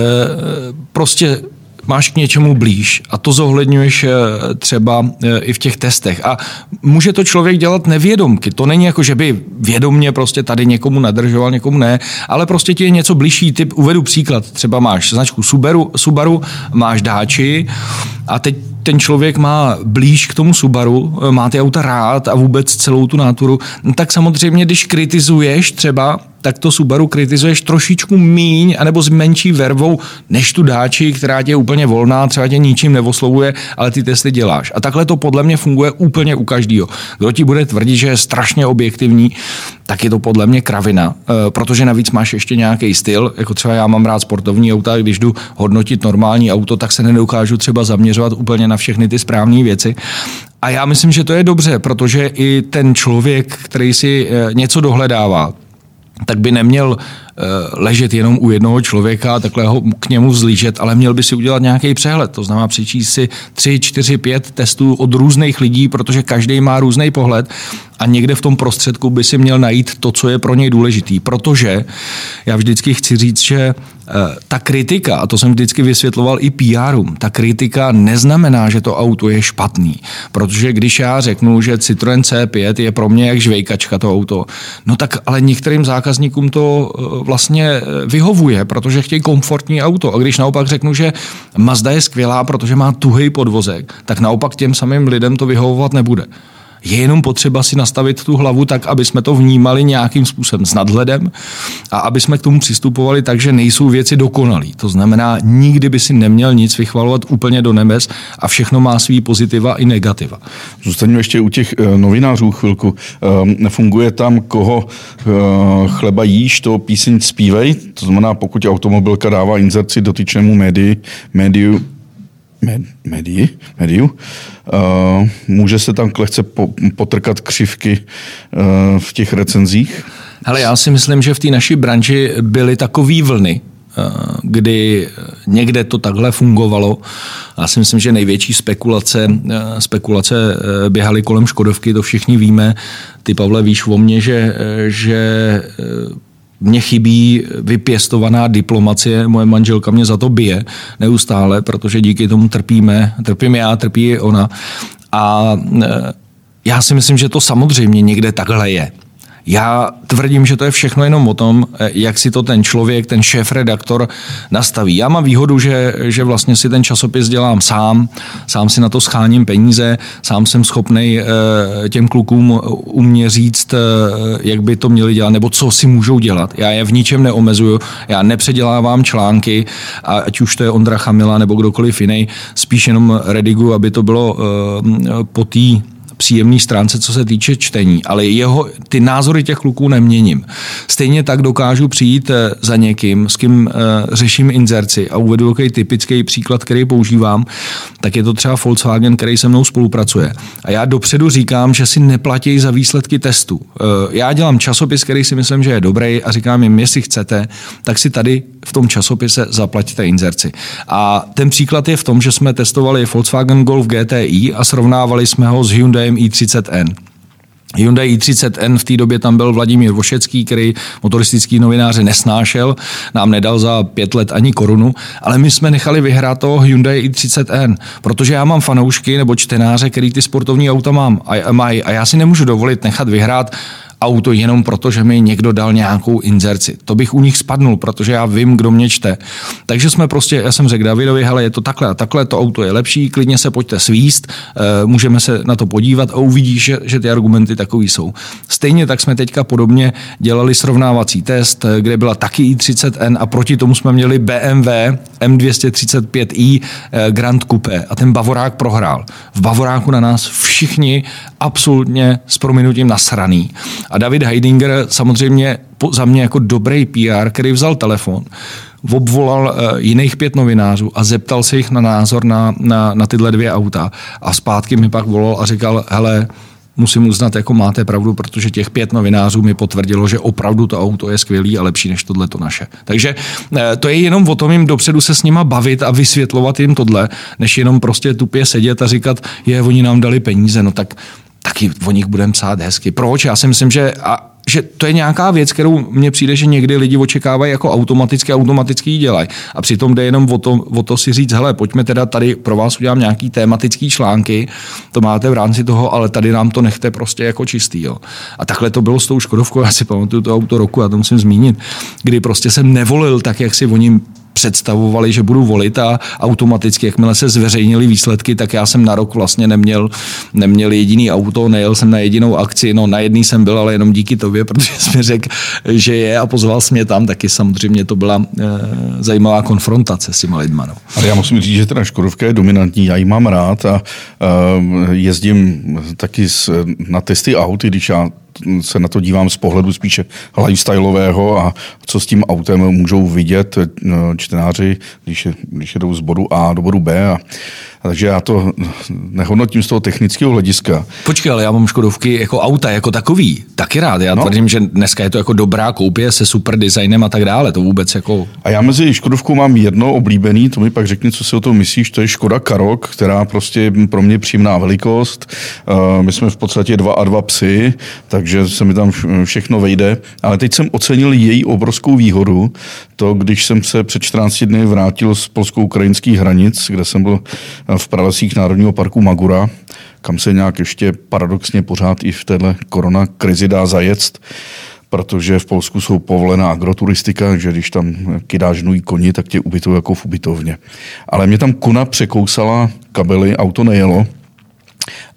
prostě máš k něčemu blíž a to zohledňuješ eh, třeba eh, i v těch testech. A může to člověk dělat nevědomky. To není jako, že by vědomně prostě tady někomu nadržoval, někomu ne, ale prostě ti je něco blížší. Typ, uvedu příklad, třeba máš značku Subaru, Subaru máš dáči a teď ten člověk má blíž k tomu Subaru, eh, má ty auta rád a vůbec celou tu náturu, tak samozřejmě, když kritizuješ třeba tak to Subaru kritizuješ trošičku míň anebo s menší vervou než tu dáči, která tě je úplně volná, třeba tě ničím nevoslovuje, ale ty testy děláš. A takhle to podle mě funguje úplně u každého. Kdo ti bude tvrdit, že je strašně objektivní, tak je to podle mě kravina, e, protože navíc máš ještě nějaký styl, jako třeba já mám rád sportovní auta, když jdu hodnotit normální auto, tak se nedokážu třeba zaměřovat úplně na všechny ty správné věci. A já myslím, že to je dobře, protože i ten člověk, který si e, něco dohledává, tak by neměl ležet jenom u jednoho člověka a takhle ho k němu vzlížet, ale měl by si udělat nějaký přehled. To znamená přečíst si tři, čtyři, pět testů od různých lidí, protože každý má různý pohled a někde v tom prostředku by si měl najít to, co je pro něj důležitý. Protože já vždycky chci říct, že eh, ta kritika, a to jsem vždycky vysvětloval i PRům, ta kritika neznamená, že to auto je špatný. Protože když já řeknu, že Citroen C5 je pro mě jak žvejkačka to auto, no tak ale některým zákazníkům to eh, vlastně eh, vyhovuje, protože chtějí komfortní auto. A když naopak řeknu, že Mazda je skvělá, protože má tuhý podvozek, tak naopak těm samým lidem to vyhovovat nebude. Je jenom potřeba si nastavit tu hlavu tak, aby jsme to vnímali nějakým způsobem s nadhledem a aby jsme k tomu přistupovali tak, že nejsou věci dokonalé. To znamená, nikdy by si neměl nic vychvalovat úplně do nebes a všechno má svý pozitiva i negativa. Zůstaňme ještě u těch uh, novinářů chvilku. Nefunguje tam, koho uh, chleba jíš, to píseň zpívej. To znamená, pokud automobilka dává inzerci dotyčnému médiu, médiu médii, médiu, uh, může se tam lehce po, potrkat křivky uh, v těch recenzích? Ale já si myslím, že v té naší branži byly takové vlny, eh, kdy někde to takhle fungovalo. Já si myslím, že největší spekulace, spekulace běhaly kolem Škodovky, to všichni víme. Ty, Pavle, víš o mně, že, že mně chybí vypěstovaná diplomacie, moje manželka mě za to bije neustále, protože díky tomu trpíme, trpím já, trpí i ona. A e, já si myslím, že to samozřejmě někde takhle je. Já tvrdím, že to je všechno jenom o tom, eh, jak si to ten člověk, ten šéf-redaktor nastaví. Já mám výhodu, že, že vlastně si ten časopis dělám sám, sám si na to scháním peníze, sám jsem schopný eh, těm klukům u mě říct, eh, jak by to měli dělat, nebo co si můžou dělat. Já je v ničem neomezuju, já nepředělávám články, ať už to je Ondra Chamila nebo kdokoliv jiný, spíš jenom redigu, aby to bylo po té příjemné stránce, co se týče čtení, ale jeho, ty názory těch kluků neměním. Stejně tak dokážu přijít eh, za někým, s kým uh, řeším inzerci a uvedu takový typický příklad, který používám, tak je to třeba Volkswagen, který se mnou spolupracuje. A já dopředu říkám, že si neplatí za výsledky testu. Uh, já dělám časopis, který si myslím, že je dobrý a říkám jim, jestli chcete, tak si tady v tom časopise zaplatíte inzerci. A ten příklad je v tom, že jsme testovali Volkswagen Golf GTI a srovnávali jsme ho s Hyundai i30N. Hyundai i30N v té době tam byl Vladimír Vošecký, který motoristický novináře nesnášel, nám nedal za pět let ani korunu, ale my jsme nechali vyhrát toho Hyundai i30N, protože já mám fanoušky nebo čtenáře, který ty sportovní auta mám a, mají a já si nemůžu dovolit nechat vyhrát auto jenom proto, že mi někdo dal nějakou inzerci. To bych u nich spadnul, protože já vím, kdo mě čte. Takže jsme prostě, já jsem řekl Davidovi, hele, je to takhle a takhle, to auto je lepší, klidně se pojďte svíst, eh, můžeme se na to podívat a uvidíš, že, že ty argumenty takový jsou. Stejně tak jsme teďka podobně dělali srovnávací test, eh, kde byla taky i30N a proti tomu jsme měli BMW M235i eh, Grand Coupe a ten Bavorák prohrál. V Bavoráku na nás všichni absolutně s prominutím nasraný. A David Heidinger samozřejmě za mě jako dobrý PR, který vzal telefon, obvolal eh, jiných pět novinářů a zeptal se jich na názor na, na, na tyhle dvě auta. A zpátky mi pak volal a říkal, hele, musím uznat, jako máte pravdu, protože těch pět novinářů mi potvrdilo, že opravdu to auto je skvělý a lepší než tohle to naše. Takže eh, to je jenom o tom jim dopředu se s nima bavit a vysvětlovat jim tohle, než jenom prostě tupě sedět a říkat, je, oni nám dali peníze, no tak taky o nich budeme psát hezky. Proč? Já si myslím, že, a, že to je nějaká věc, kterou mně přijde, že někdy lidi očekávají jako automaticky, automaticky ji dělají. A přitom jde jenom o to, o to si říct, hele, pojďme teda tady pro vás udělám nějaký tematický články, to máte v rámci toho, ale tady nám to nechte prostě jako čistý. Jo. A takhle to bylo s tou Škodovkou, já si pamatuju to auto roku, já to musím zmínit, kdy prostě jsem nevolil tak, jak si oni představovali, že budu volit a automaticky, jakmile se zveřejnili výsledky, tak já jsem na rok vlastně neměl, neměl jediný auto, nejel jsem na jedinou akci, no na jedný jsem byl, ale jenom díky tobě, [LAUGHS] protože jsi mi řekl, že je a pozval jsi mě tam, taky samozřejmě to byla e, zajímavá konfrontace s těma lidma. No. Ale já musím říct, že teda Škodovka je dominantní, já ji mám rád a e, jezdím taky s, na testy aut, když já se na to dívám z pohledu spíše lifestyleového a co s tím autem můžou vidět eh, čtenáři, když, když jedou z bodu A do bodu B. A, takže já to nehodnotím z toho technického hlediska. Počkej, ale já mám Škodovky jako auta, jako takový, taky rád. Já no. tvrdím, že dneska je to jako dobrá koupě se super designem a tak dále. To vůbec jako... A já mezi Škodovkou mám jedno oblíbený, to mi pak řekni, co si o tom myslíš, to je Škoda Karok, která prostě pro mě příjemná velikost. Uh, my jsme v podstatě dva a dva psy, takže se mi tam všechno vejde. Ale teď jsem ocenil její obrovskou výhodu, to, když jsem se před 14 dny vrátil z polsko-ukrajinských hranic, kde jsem byl v pralesích Národního parku Magura, kam se nějak ještě paradoxně pořád i v téhle korona krizi dá zajet, protože v Polsku jsou povolená agroturistika, že když tam kydáš koni, tak tě ubytují jako v ubytovně. Ale mě tam kuna překousala kabely, auto nejelo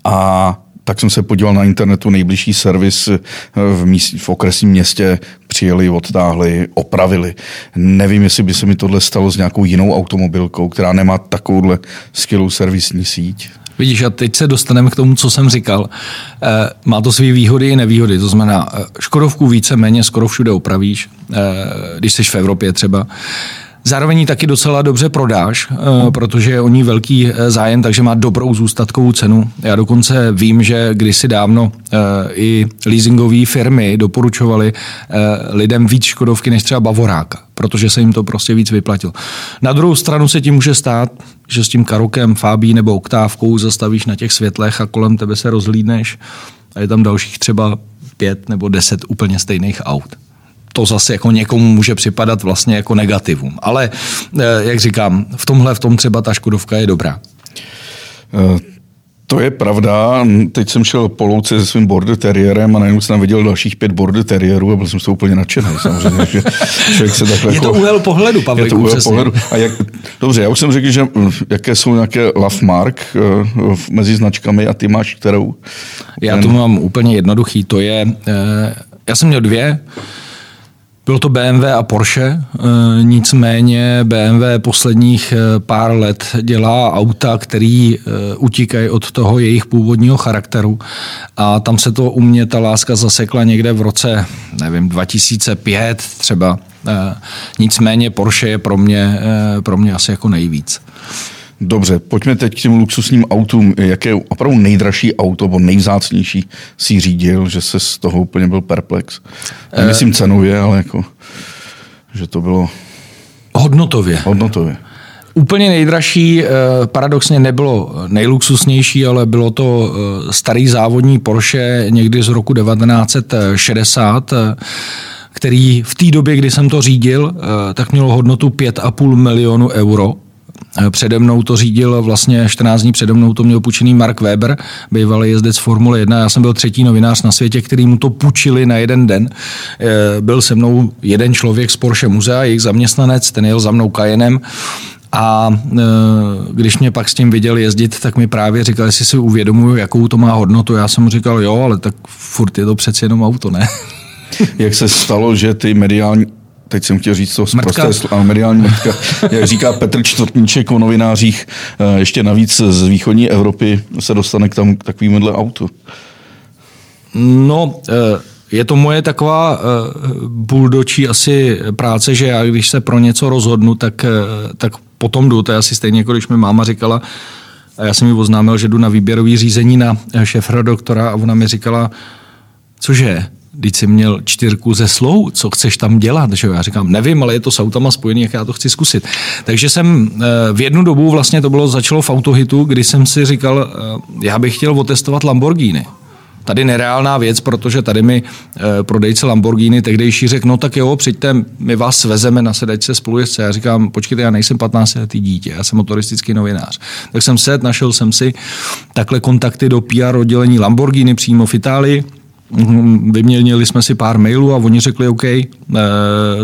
a tak jsem se podíval na internetu, nejbližší servis eh, v, míst, v okresním městě přijeli, odtáhli, opravili. Nevím, jestli by se mi tohle stalo s nějakou jinou automobilkou, která nemá takovouhle skvělou servisní síť. Vidíš, a teď se dostaneme k tomu, co jsem říkal. E, má to své výhody i nevýhody. To znamená, eh, Škodovku více méně skoro všude opravíš, e, když jsi v Evropě třeba. Zároveň ji taky docela dobře prodáš, eh, protože je o ní velký eh, zájem, takže má dobrou zůstatkovou cenu. Já dokonce vím, že kdysi dávno eh, i leasingové firmy doporučovaly lidem víc Škodovky než třeba Bavoráka, protože se jim to prostě víc vyplatilo. Na druhou stranu se ti může stát, že s tím karokem, fábí nebo oktávkou zastavíš na těch světlech a kolem tebe se rozhlídneš a je tam dalších třeba pět nebo deset úplně stejných aut to zase jako někomu může připadat vlastně jako negativum. Ale jak říkám, v tomhle, v tom třeba ta Škodovka je dobrá. To je pravda. Teď jsem šel po louce se svým border terriérem a najednou jsem viděl dalších pět border terriérů a byl jsem z toho úplně nadšený. Samozřejmě, že člověk se takhle je to jako, úhel pohledu, Pavel. Je to úhel pohledu. A jak, dobře, já už jsem řekl, že jaké jsou nějaké love mark mezi značkami a ty máš kterou? Já to mám úplně jednoduchý. To je, já jsem měl dvě, bylo to BMW a Porsche, e, nicméně BMW posledních e, pár let dělá auta, který e, utíkají od toho jejich původního charakteru a tam se to u mě ta láska zasekla někde v roce, nevím, 2005 třeba. Nicméně Porsche je pro mě, pro mě asi jako nejvíc. Dobře, pojďme teď k těm luxusním autům. Jaké opravdu nejdražší auto nebo nejvzácnější si řídil, že se z toho úplně byl perplex? Nemyslím eh, cenově, ale jako, že to bylo... Hodnotově. Hodnotově. Úplně nejdražší eh, paradoxně nebylo nejluxusnější, ale bylo to eh, starý závodní Porsche někdy z roku 1960, který v té době, kdy jsem to řídil, tak mělo hodnotu 5,5 milionu euro. Eh, přede mnou to řídil vlastně 14 dní přede mnou to měl půjčený Mark Weber, bývalý jezdec Formule 1. Já jsem byl třetí novinář na světě, který mu to půjčili na jeden den. Eh, byl se mnou jeden člověk z Porsche muzea, jejich zaměstnanec, ten jel za mnou Cayennem a e, když mě pak s tím viděl jezdit, tak mi právě říkal, jestli si uvědomuju, jakou to má hodnotu. Já jsem mu říkal, jo, ale tak furt je to přeci jenom auto, ne? Jak se stalo, že ty mediální teď jsem chtěl říct to zprosté mediální mrtka, jak říká Petr Čtvrtníček o novinářích, eh, ještě navíc z východní Evropy se dostane k, tam, k takovýmhle autu. No, eh, je to moje taková eh, buldočí asi práce, že já když se pro něco rozhodnu, tak, tak potom jdu. To je asi stejně, jako když mi máma říkala, a já jsem mi oznámil, že jdu na výběrový řízení na šefra doktora a ona mi říkala, cože, když jsi měl čtyřku ze slou, co chceš tam dělat? Že Já říkám, nevím, ale je to s autama spojený, jak já to chci zkusit. Takže jsem eh, v jednu dobu, vlastně to bylo, začalo v autohitu, kdy jsem si říkal, eh, já bych chtěl otestovat Lamborghini. Tady nereálná věc, protože tady mi e, prodejce Lamborghini tehdejší řekl, no tak jo, přijďte, my vás svezeme na sedačce spolujezdce. Já říkám, počkejte, já nejsem 15 letý dítě, já jsem motoristický novinář. Tak jsem set, našel jsem si takhle kontakty do PR oddělení Lamborghini přímo v Itálii vyměnili jsme si pár mailů a oni řekli, OK, eh,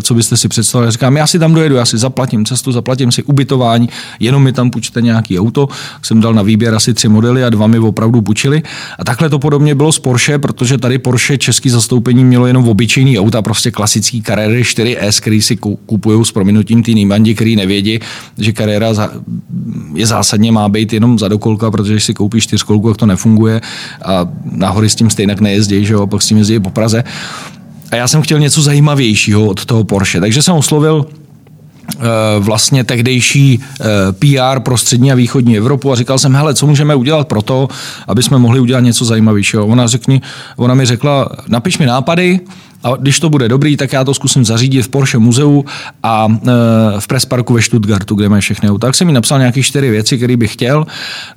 co byste si představili. Říkám, já si tam dojedu, já si zaplatím cestu, zaplatím si ubytování, jenom mi tam půjčte nějaký auto. Jsem dal na výběr asi tři modely a dva mi opravdu půjčili. A takhle to podobně bylo s Porsche, protože tady Porsche český zastoupení mělo jenom obyčejný auta, prostě klasický Carrera 4S, který si kupují s prominutím ty Nýmandi, který nevědí, že Carrera je zásadně má být jenom za dokolka, protože když si koupíš čtyřkolku, tak to nefunguje a nahory s tím stejně nejezdí, že jo, pak s tím jezdí po Praze. A já jsem chtěl něco zajímavějšího od toho Porsche, takže jsem oslovil eh, vlastně tehdejší eh, PR pro střední a východní Evropu a říkal jsem, hele, co můžeme udělat pro to, aby jsme mohli udělat něco zajímavějšího. Ona, řekni, ona mi řekla, napiš mi nápady, a když to bude dobrý, tak já to zkusím zařídit v Porsche muzeu a e, v Pressparku ve Stuttgartu, kde mají všechny auta. Tak jsem mi napsal nějaké čtyři věci, které bych chtěl.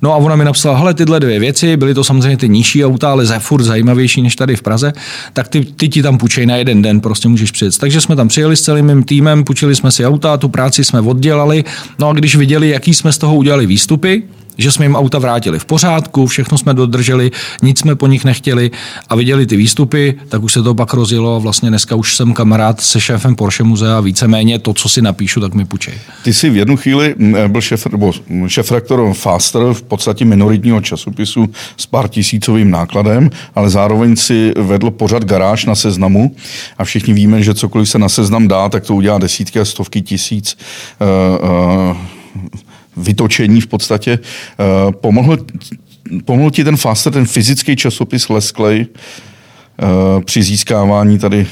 No a ona mi napsala, hele, tyhle dvě věci, byly to samozřejmě ty nižší auta, ale za furt zajímavější než tady v Praze, tak ty, ty ti tam půjčej na jeden den, prostě můžeš přijet. Takže jsme tam přijeli s celým mým týmem, půjčili jsme si auta, tu práci jsme oddělali. No a když viděli, jaký jsme z toho udělali výstupy, že jsme jim auta vrátili v pořádku, všechno jsme dodrželi, nic jsme po nich nechtěli a viděli ty výstupy, tak už se to pak rozjelo a vlastně dneska už jsem kamarád se šéfem Porsche muzea a víceméně to, co si napíšu, tak mi půjčej. Ty jsi v jednu chvíli byl šéf, nebo šéf rektor Faster v podstatě minoritního časopisu s pár tisícovým nákladem, ale zároveň si vedl pořad garáž na seznamu a všichni víme, že cokoliv se na seznam dá, tak to udělá desítky a stovky tisíc uh, uh, vytočení v podstatě. Eh, pomohl, pomohl ti ten Faster, ten fyzický časopis Lesklej eh, při získávání tady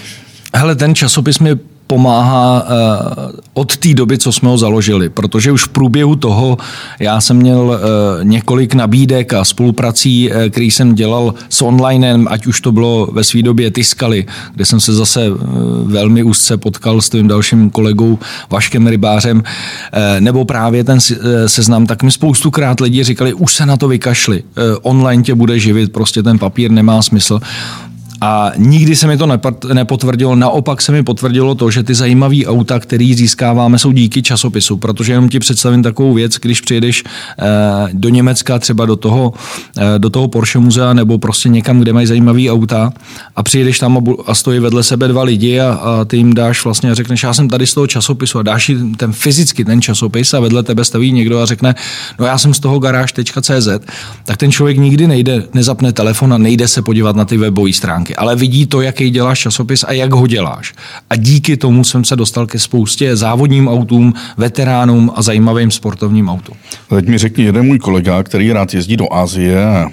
Hele, ten časopis mi pomáhá eh, od té doby, co jsme ho založili, protože už v průběhu toho já jsem měl eh, několik nabídek a spoluprací, eh, který jsem dělal s onlinem, ať už to bylo ve své době Tiskali, kde jsem se zase velmi úzce potkal s tím dalším kolegou Vaškem Rybářem, nebo právě ten seznam, tak mi spoustukrát lidi říkali, už se na to vykašli, online tě bude živit, prostě ten papír nemá smysl. A nikdy se mi to nepotvrdilo, naopak se mi potvrdilo to, že ty zajímavé auta, které získáváme, jsou díky časopisu, protože jenom ti představím takovou věc, když přijedeš eh, do Německa, třeba do toho, eh, do toho Porsche muzea nebo prostě někam, kde mají zajímavé auta a přijedeš tam a stojí vedle sebe dva lidi a, a ty jim dáš vlastně a řekneš, já jsem tady z toho časopisu a dáš jim ten fyzicky ten časopis a vedle tebe staví někdo a řekne, no já jsem z toho garáž.cz, tak ten člověk nikdy nejde, nezapne telefon a nejde se podívat na ty webové stránky, ale vidí to, jaký děláš časopis a jak ho děláš. A díky tomu jsem se dostal ke spoustě závodním autům, veteránům a zajímavým sportovním autům. Teď mi řekni jeden můj kolega, který rád jezdí do Asie a,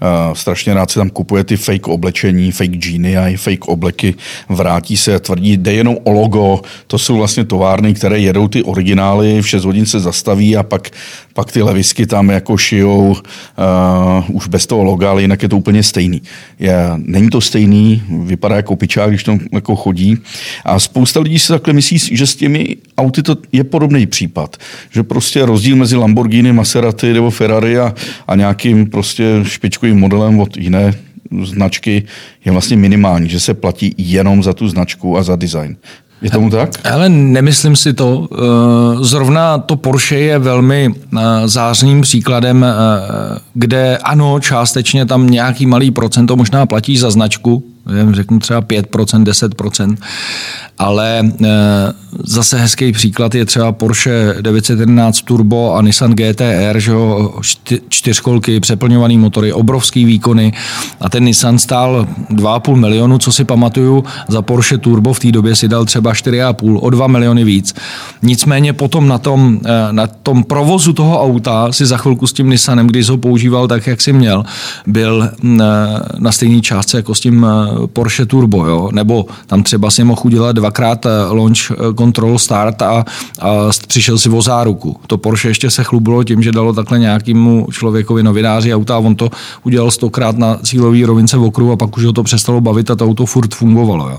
a strašně rád si tam kupuje ty fake oblečení, fake džíny a i fake obleky, vrátí se, tvrdí, jde jenom o logo, to jsou vlastně továrny, které jedou ty originály, v 6 hodin se zastaví a pak, pak ty levisky tam jako šijou uh, už bez toho loga, ale jinak je to úplně stejný. Je, není to stejný, vypadá jako pičák, když to jako chodí. A spousta lidí si takhle myslí, že s těmi auty to je podobný případ. Že prostě rozdíl mezi Lamborghini, Maserati nebo Ferrari a, a nějakým prostě špičkovým modelem od jiné značky je vlastně minimální, že se platí jenom za tu značku a za design. Je tomu tak? Ale nemyslím si to. Eh, zrovna to Porsche je velmi eh, zářným příkladem, eh, kde ano, částečně tam nějaký malý procento možná platí za značku, řeknu třeba 5%, 10%, ale eh, zase hezký příklad je třeba Porsche 911 Turbo a Nissan GTR, že jo, čtyřkolky, přeplňovaný motory, obrovský výkony a ten Nissan stál 2,5 milionu, co si pamatuju, za Porsche Turbo v té době si dal třeba 4,5, o 2 miliony víc. Nicméně potom na tom, eh, na tom provozu toho auta si za chvilku s tím Nissanem, když ho používal tak, jak si měl, byl eh, na stejné částce jako s tím Porsche Turbo, jo? nebo tam třeba si mohl udělat dvakrát eh, launch eh, control start a, a přišel si o záruku. To Porsche ještě se chlubilo tím, že dalo takhle nějakému člověkovi novináři auta a on to udělal stokrát na cílový rovince v okruhu a pak už ho to přestalo bavit a to auto furt fungovalo. Jo?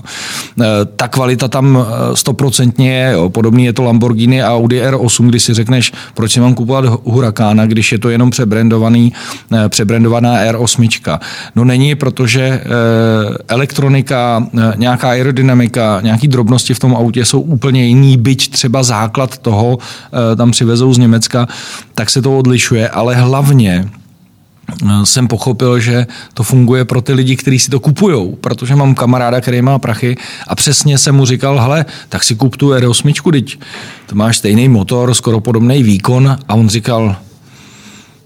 Eh, ta kvalita tam stoprocentně je, jo? podobný je to Lamborghini a Audi R8, kdy si řekneš, proč si mám kupovat Hurakána, když je to jenom přebrandovaný, přebrandovaná R8. No není, protože elektronika, eh, nějaká aerodynamika, nějaký drobnosti v tom autě jsou úplně jiný, byť třeba základ toho eh, tam přivezou z Německa, tak se to odlišuje, ale hlavně eh, jsem pochopil, že to funguje pro ty lidi, kteří si to kupují, protože mám kamaráda, který má prachy a přesně jsem mu říkal, hele, tak si kup tu R8, teď to máš stejný motor, skoro podobný výkon. A on říkal,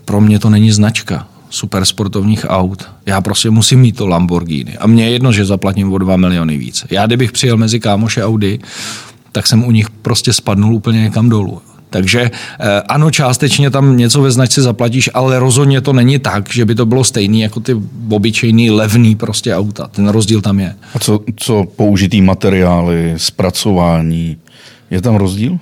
pro mě to není značka super sportovních aut. Já prostě musím mít to Lamborghini. A mně je jedno, že zaplatím o 2 miliony víc. Já kdybych přijel mezi kámoše Audi, tak jsem u nich prostě spadnul úplně někam dolů. Takže eh, ano, částečně tam něco ve značce zaplatíš, ale rozhodně to není tak, že by to bylo stejný jako ty obyčejný levný prostě auta. Ten rozdíl tam je. A co, co použitý materiály, zpracování, je tam rozdíl?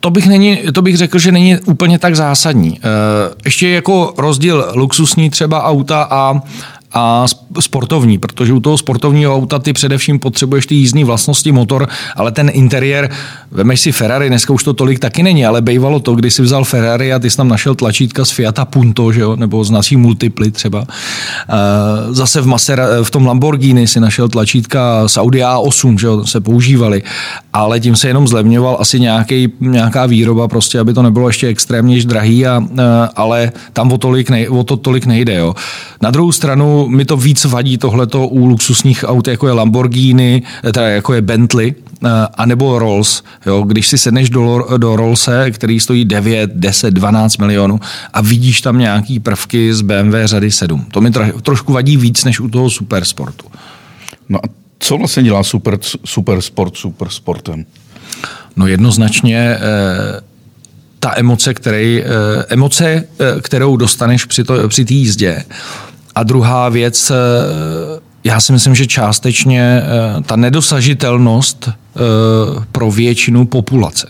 To bych, není, to bych řekl, že není úplně tak zásadní. Eh, ještě jako rozdíl luxusní třeba auta a a sportovní, protože u toho sportovního auta ty především potřebuješ ty jízdní vlastnosti, motor, ale ten interiér, vemeš si Ferrari, dneska už to tolik taky není, ale bývalo to, když si vzal Ferrari a ty jsi tam našel tlačítka z Fiata Punto, že jo, nebo z naší Multiply třeba. Eh, zase v, Masera, v tom Lamborghini si našel tlačítka z Audi A8, že jo, se používali, ale tím se jenom zlevňoval asi nějaký, nějaká výroba, prostě, aby to nebylo ještě extrémně drahý, a, eh, ale tam o, tolik nej, o to tolik nejde. Jo. Na druhou stranu mi to víc vadí tohleto u luxusních aut, jako je Lamborghini, eh, teda jako je Bentley, eh, anebo Rolls. Jo, když si sedneš do, do Rollse, který stojí 9, 10, 12 milionů a vidíš tam nějaký prvky z BMW řady 7. To mi trošku vadí víc než u toho supersportu. No a co vlastně dělá super, super sport super sportem? No jednoznačně eh, ta emoce, který, eh, emoce, eh, kterou dostaneš při, to, při té jízdě, a druhá věc, eh, já si myslím, že částečně eh, ta nedosažitelnost eh, pro většinu populace.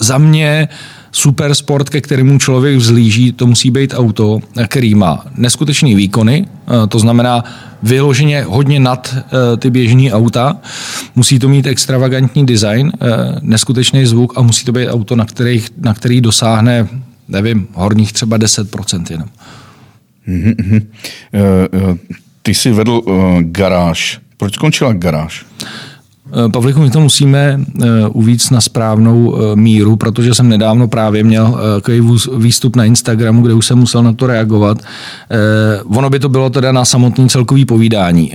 Za mě supersport, ke kterému člověk vzlíží, to musí být auto, který má neskutečný výkony, to znamená vyloženě hodně nad ty běžní auta, musí to mít extravagantní design, neskutečný zvuk a musí to být auto, na, který, na který dosáhne, nevím, horních třeba 10% jenom. Mm-hmm. ty jsi vedl uh, garáž. Proč skončila garáž? Pavliku, my to musíme uvíct na správnou míru, protože jsem nedávno právě měl takový výstup na Instagramu, kde už jsem musel na to reagovat. Ono by to bylo teda na samotný celkový povídání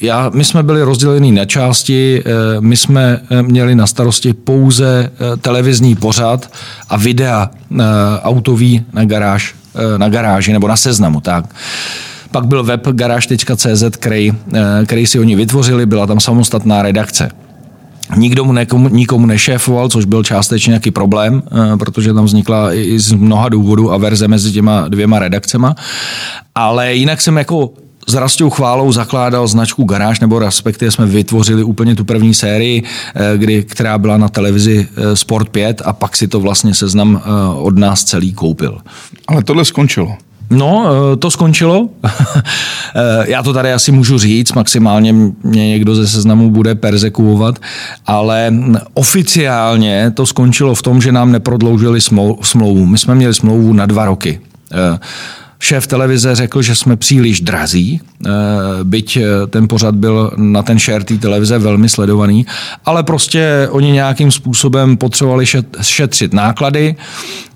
já, my jsme byli rozděleni na části, my jsme měli na starosti pouze televizní pořad a videa autový na, garáž, na garáži nebo na seznamu. Tak. Pak byl web garáž.cz, který, který si oni vytvořili, byla tam samostatná redakce. Nikdo mu nekomu, nikomu nešéfoval, což byl částečně nějaký problém, protože tam vznikla i z mnoha důvodů averze mezi těma dvěma redakcema. Ale jinak jsem jako s Rastou chválou zakládal značku Garáž, nebo respektive jsme vytvořili úplně tu první sérii, eh, kdy, která byla na televizi eh, Sport 5 a pak si to vlastně seznam eh, od nás celý koupil. Ale tohle skončilo. No, to skončilo. [LAUGHS] Já to tady asi můžu říct, maximálně mě někdo ze seznamu bude persekuovat, ale oficiálně to skončilo v tom, že nám neprodloužili smlouvu. My jsme měli smlouvu na dva roky. Šéf televize řekl, že jsme příliš drazí, eh, byť eh, ten pořad byl na ten share té televize velmi sledovaný, ale prostě oni nějakým způsobem potřebovali šetřit náklady,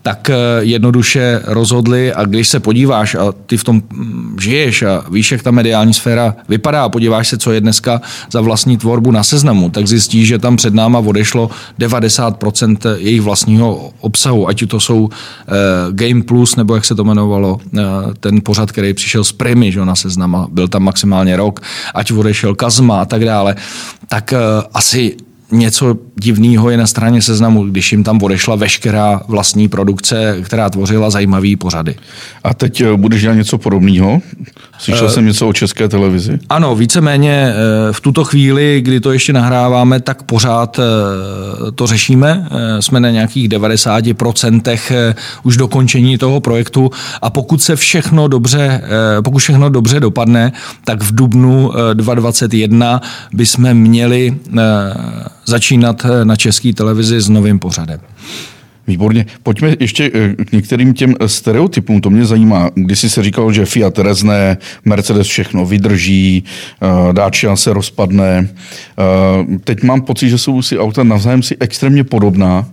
tak eh, jednoduše rozhodli a když se podíváš a ty v tom mm, žiješ a víš, jak ta mediální sféra vypadá a podíváš se, co je dneska za vlastní tvorbu na seznamu, tak zjistíš, že tam před náma odešlo 90% jejich vlastního obsahu, ať to jsou Game Plus, nebo jak se to jmenovalo, ten pořad, který přišel z Primy že, na seznam a byl tam maximálně rok, ať odešel Kazma a tak dále, tak uh, asi něco divného je na straně seznamu, když jim tam odešla veškerá vlastní produkce, která tvořila zajímavé pořady. A teď eh, budeš dělat něco podobného? Slyšel uh, jsem něco o české televizi? Ano, víceméně eh, v tuto chvíli, kdy to ještě nahráváme, tak pořád to řešíme. Jsme na nějakých 90% už dokončení toho projektu a pokud se všechno dobře, pokud všechno dobře dopadne, tak v dubnu 2021 bychom měli začínat eh, na české televizi s novým pořadem. Výborně. Pojďme ještě eh, k některým těm eh, stereotypům. To mě zajímá. Když jsi se říkal, že Fiat rezne, Mercedes všechno vydrží, Dacia se rozpadne. Teď mám pocit, že jsou si auta navzájem si extrémně podobná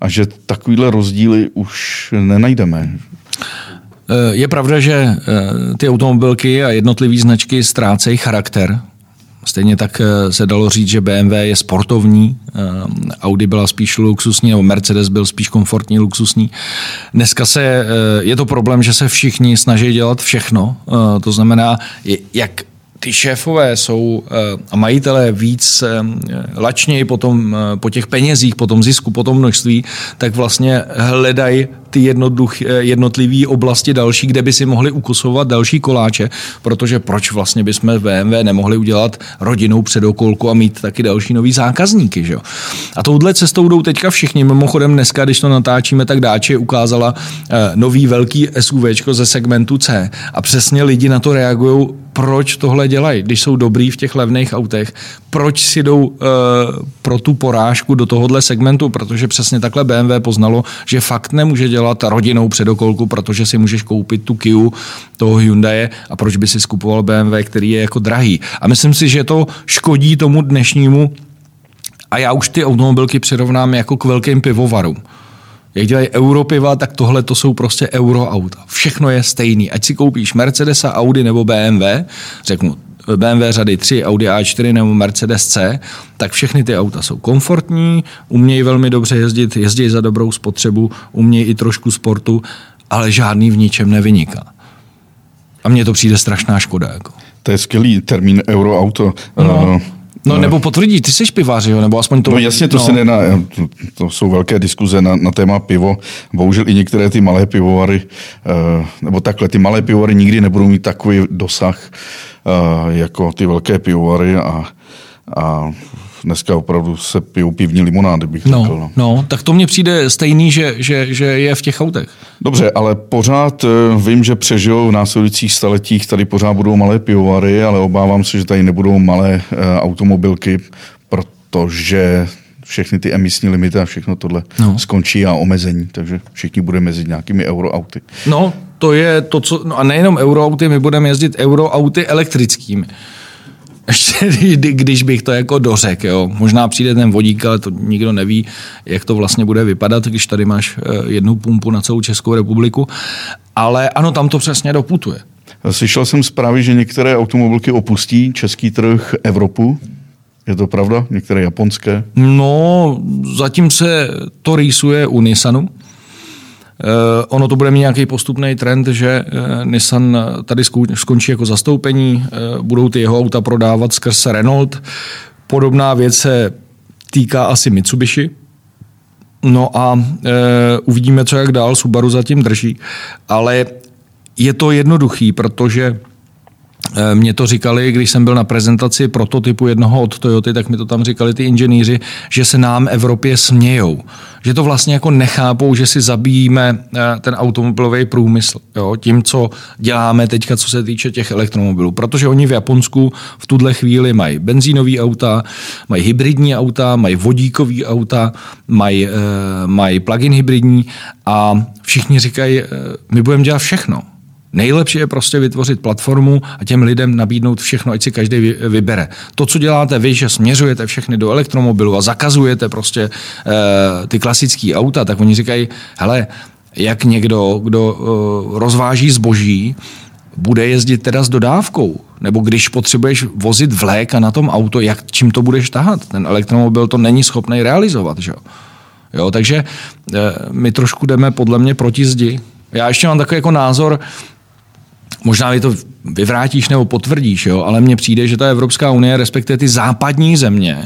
a že takovýhle rozdíly už nenajdeme. Je pravda, že ty automobilky a jednotlivé značky ztrácejí charakter Stejně tak eh, se dalo říct, že BMW je sportovní, eh, Audi byla spíš luxusní, nebo Mercedes byl spíš komfortní, luxusní. Dneska se, eh, je to problém, že se všichni snaží dělat všechno. To znamená, jak ty šéfové jsou a majitelé víc lačněji potom po těch penězích, po tom zisku, po tom množství, tak vlastně hledají ty jednotlivé oblasti další, kde by si mohli ukusovat další koláče, protože proč vlastně bychom v BMW nemohli udělat rodinou předokolku a mít taky další nový zákazníky. Že? A touhle cestou jdou teďka všichni. Mimochodem dneska, když to natáčíme, tak Dáče ukázala eh, nový velký SUV ze segmentu C a přesně lidi na to reagují, proč tohle dělají, když jsou dobrý v těch levných autech, proč si jdou uh, pro tu porážku do tohohle segmentu, protože přesně takhle BMW poznalo, že fakt nemůže dělat rodinou předokolku, protože si můžeš koupit tu Kia toho Hyundai a proč by si skupoval BMW, který je jako drahý. A myslím si, že to škodí tomu dnešnímu a já už ty automobilky přirovnám jako k velkým pivovarům. Jak dělají europiva, tak tohle to jsou prostě euroauta. Všechno je stejný. Ať si koupíš Mercedesa, Audi nebo BMW, řeknu, BMW řady 3, Audi A4 nebo Mercedes C, tak všechny ty auta jsou komfortní, umějí velmi dobře jezdit, jezdí za dobrou spotřebu, umějí i trošku sportu, ale žádný v ničem nevyniká. A mně to přijde strašná škoda. Jako. To je skvělý termín euroauto. No. Uh, No nebo potvrdí, ty jsi pivář, jo? nebo aspoň to... No jasně, to no. se nedá, to, to jsou velké diskuze na, na téma pivo. Bohužel i některé ty malé pivovary, uh, nebo takhle, ty malé pivovary nikdy nebudou mít takový dosah uh, jako ty velké pivovary a, a dneska opravdu se pijou pivní limonády, bych no, řekl. No. no, tak to mně přijde stejný, že, že, že je v těch autech. Dobře, ale pořád uh, vím, že přežijou v následujících staletích, tady pořád budou malé pivovary, ale obávám se, že tady nebudou malé uh, automobilky, protože všechny ty emisní limity a všechno tohle no. skončí a omezení, takže všichni budeme mezi nějakými euroauty. No, to je to, co... No a nejenom euroauty, my budeme jezdit euroauty elektrickými. Ještě když bych to jako dořek, jo. Možná přijde ten vodík, ale to nikdo neví, jak to vlastně bude vypadat, když tady máš eh, jednu pumpu na celou Českou republiku. Ale ano, tam to přesně doputuje. Slyšel jsem zprávy, že některé automobilky opustí český trh Evropu. Je to pravda? Některé japonské? No, zatím se to rýsuje u Nissanu. Uh, ono to bude mít nějaký postupný trend, že uh, Nissan tady skončí jako zastoupení, budou ty jeho auta prodávat skrz Renault. Podobná věc se týká asi Mitsubishi. No a uvidíme, co jak dál. Subaru zatím drží. Ale je to jednoduchý, protože Eh, mě to říkali, když jsem byl na prezentaci prototypu jednoho od Toyoty, tak mi to tam říkali ty inženýři, že se nám Evropě smějou. Že to vlastně jako nechápou, že si zabíjíme eh, ten automobilový průmysl jo, tím, co děláme teďka, co se týče těch elektromobilů. Protože oni v Japonsku v tuhle chvíli mají benzínové auta, mají hybridní auta, mají vodíkové auta, mají, eh, mají plug-in hybridní a všichni říkají, my budeme dělat všechno. Nejlepší je prostě vytvořit platformu a těm lidem nabídnout všechno, ať si každý vybere. To, co děláte vy, že směřujete všechny do elektromobilu a zakazujete prostě uh, ty klasické auta, tak oni říkají, hele, jak někdo, kdo uh, rozváží zboží, bude jezdit teda s dodávkou, nebo když potřebuješ vozit vlék a na tom auto, jak, čím to budeš tahat? Ten elektromobil to není schopný realizovat, že jo? takže uh, my trošku jdeme podle mě proti zdi. Já ještě mám takový jako názor, možná mi to vyvrátíš nebo potvrdíš, jo, ale mně přijde, že ta Evropská unie, respektive ty západní země,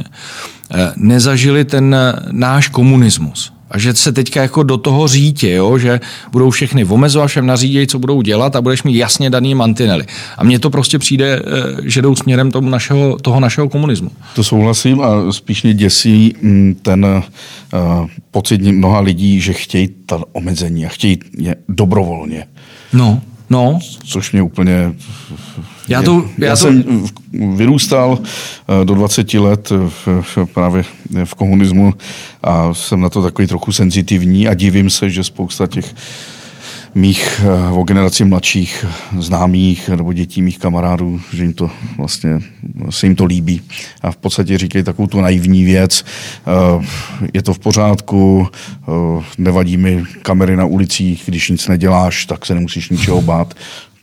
eh, nezažili ten eh, náš komunismus. A že se teďka jako do toho řítě, jo, že budou všechny omezovat, všem nařídějí, co budou dělat a budeš mít jasně daný mantinely. A mně to prostě přijde, eh, že jdou směrem tomu našeho, toho našeho komunismu. To souhlasím a spíš mě děsí mm, ten uh, pocit mnoha lidí, že chtějí ta omezení a chtějí je dobrovolně. No. No. Což mě úplně... Já, to, já, já to... jsem vyrůstal eh, do 20 let v, právě v komunismu a jsem na to takový trochu senzitivní a divím se, že spousta těch mých eh, o generaci mladších známých nebo dětí mých kamarádů, že jim to vlastně, se jim to líbí. A v podstatě říkají takovou tu naivní věc. Eh, je to v pořádku, eh, nevadí mi kamery na ulicích, když nic neděláš, tak se nemusíš ničeho bát.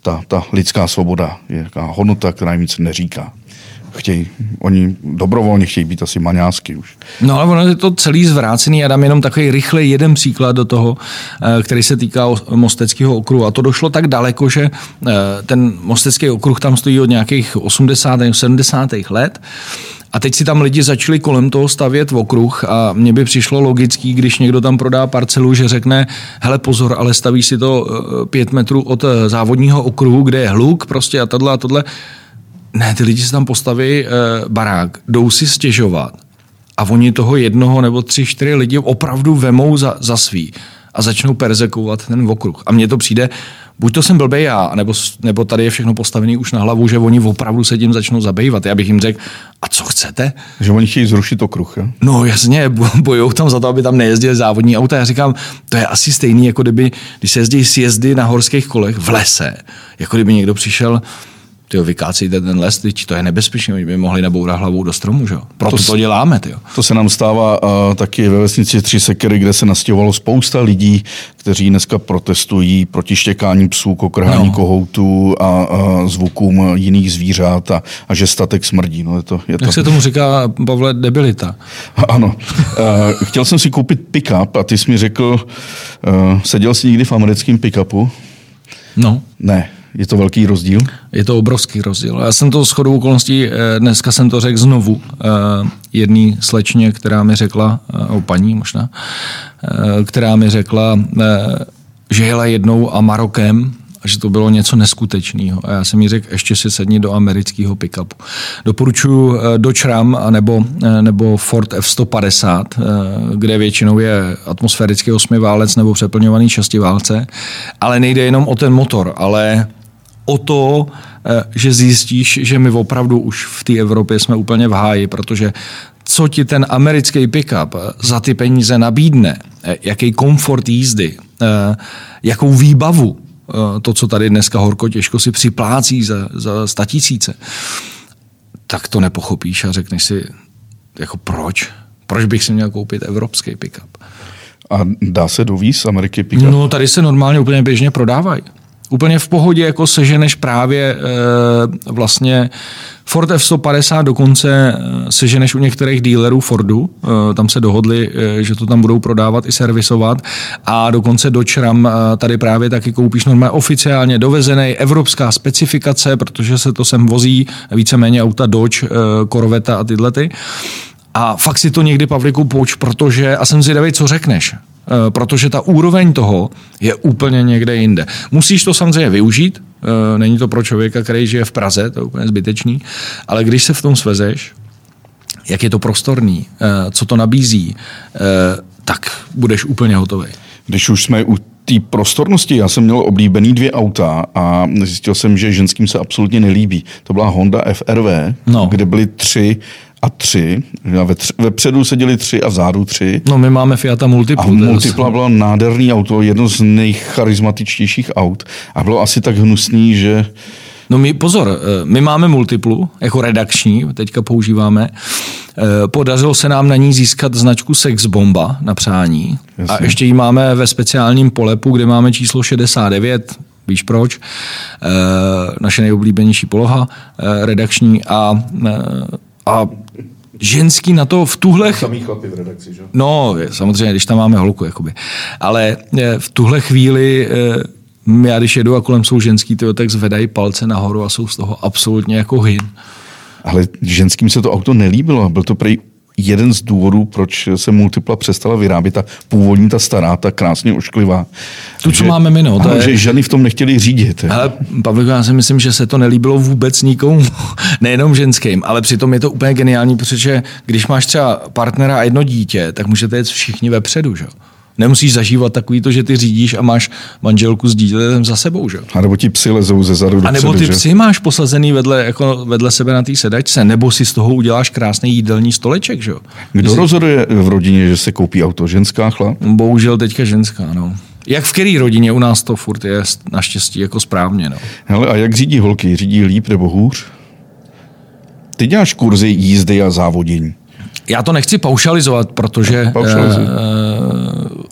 Ta, ta lidská svoboda je hodnota, která jim nic neříká chtějí, oni dobrovolně chtějí být asi maňásky už. No ale ono je to celý zvrácený. Já dám jenom takový rychle jeden příklad do toho, eh, který se týká Mosteckého okruhu. A to došlo tak daleko, že eh, ten Mostecký okruh tam stojí od nějakých 80. 70. let a teď si tam lidi začali kolem toho stavět v okruh a mně by přišlo logický, když někdo tam prodá parcelu, že řekne, hele pozor, ale staví si to eh, pět metrů od závodního okruhu, kde je hluk prostě a tohle a tohle. Ne, ty lidi si tam postaví e, barák, jdou si stěžovat a oni toho jednoho nebo tři, čtyři lidi opravdu vemou za, za svý a začnou perzekovat ten okruh. A mně to přijde, buď to jsem blbej já, nebo, nebo tady je všechno postavené už na hlavu, že oni opravdu se tím začnou zabývat. Já bych jim řekl, a co chcete? Že oni chtějí zrušit okruh, jo? No jasně, bojou tam za to, aby tam nejezdili závodní auta. Já říkám, to je asi stejný, jako kdyby, když se jezdí sjezdy na horských kolech v lese, jako kdyby někdo přišel, tyjo, vykácejte ten les, tyč, to je nebezpečné, oni by mohli nabourat hlavou do stromu, že? Proto to, to děláme. Tyjo. To se nám stává uh, taky ve vesnici Tři sekery, kde se nastěhovalo spousta lidí, kteří dneska protestují proti štěkání psů, kokrhání no. kohoutů a, a zvukům jiných zvířat a, a že statek smrdí. No, je to, je Jak to... se tomu říká, Pavle, debilita? [LAUGHS] Ano. Uh, chtěl jsem si koupit pick-up a ty jsi mi řekl, uh, seděl jsi někdy v americkém pick-upu? No. Ne. Je to velký rozdíl? Je to obrovský rozdíl. Já jsem to s chodou okolností, eh, dneska jsem to řekl znovu eh, jedný slečně, která mi řekla, eh, o paní možná, která mi řekla, že jela jednou a Marokem a že to bylo něco neskutečného. A já jsem jí řekl, ještě si sedni do amerického pickupu. Doporučuji Dodge Ram nebo, nebo Ford F-150, kde většinou je atmosférický osmiválec nebo přeplňovaný šestiválce, ale nejde jenom o ten motor, ale o to, eh, že zjistíš, že my opravdu už v té Evropě jsme úplně v háji, protože co ti ten americký pickup za ty peníze nabídne, eh, jaký komfort jízdy, eh, jakou výbavu, to, co tady dneska horko těžko si připlácí za, za statisíce, tak to nepochopíš a řekneš si, jako proč? Proč bych si měl koupit evropský pickup? A dá se dovíz z Ameriky pickup? No, tady se normálně úplně běžně prodávají úplně v pohodě jako seženeš právě e, vlastně Ford F-150 dokonce eh, seženeš u některých dealerů Fordu, e, tam se dohodli, že to tam budou prodávat i servisovat. A dokonce Dodge Ram tady právě taky koupíš normálně oficiálně dovezený, evropská specifikace, protože se to sem vozí víceméně auta Dodge, Corvette a tyhle ty. A fakt si to někdy, Pavliku, poč, protože, a jsem zvědavý, co řekneš, Eh, protože ta úroveň toho je úplně někde jinde. Musíš to samozřejmě využít, eh, není to pro člověka, který žije v Praze, to je úplně zbytečný, ale když se v tom svezeš, jak je to prostorný, eh, co to nabízí, tak budeš úplně hotový. Když už jsme u té prostornosti, já jsem měl oblíbený dvě auta a zjistil jsem, že ženským se absolutně nelíbí. To byla Honda FRV, no. kde byly tři a tři. Ve tři, vepředu seděli tři a vzadu tři. No my máme Fiata Multipla. A Multipla bylo nádherný auto, jedno z nejcharizmatičtějších aut. A bylo asi tak hnusný, že... No my, pozor, eh, my máme Multiplu, jako redakční, teďka používáme. Eh, podařilo se nám na ní získat značku Sex Bomba na přání. Jasně. A ještě ji máme ve speciálním polepu, kde máme číslo 69, Víš proč? Eh, naše nejoblíbenější poloha redakční a a ženský na to v tuhle... Samý chlapy v redakci, že? No, samozřejmě, když tam máme holku, jakoby. Ale v tuhle chvíli já když jedu a kolem jsou ženský, tyjo, tak zvedají palce nahoru a jsou z toho absolutně jako hin. Ale ženským se to auto nelíbilo. Byl to prej jeden z důvodů, proč se Multipla přestala vyrábět, ta původní, ta stará, ta krásně ošklivá. Tu, co že, máme my, no. To ano, je... Že ženy v tom nechtěli řídit. Ale Pavel, já si myslím, že se to nelíbilo vůbec nikomu, [LAUGHS] nejenom ženským, ale přitom je to úplně geniální, protože když máš třeba partnera a jedno dítě, tak můžete jet všichni vepředu, že? Nemusíš zažívat takový to, že ty řídíš a máš manželku s dítětem za sebou, že? A nebo ti psy lezou ze zadu A nebo ty psy máš posazený vedle, jako vedle sebe na té sedačce, nebo si z toho uděláš krásný jídelní stoleček, že? Kdo Jsi... rozhoduje v rodině, že se koupí auto? Ženská chlap? Bohužel teďka ženská, no. Jak v které rodině u nás to furt je naštěstí jako správně. No. Hele, a jak řídí holky? Řídí líp nebo hůř? Ty děláš kurzy jízdy a závodění. Já to nechci paušalizovat, protože... Paušalizuj. Uh,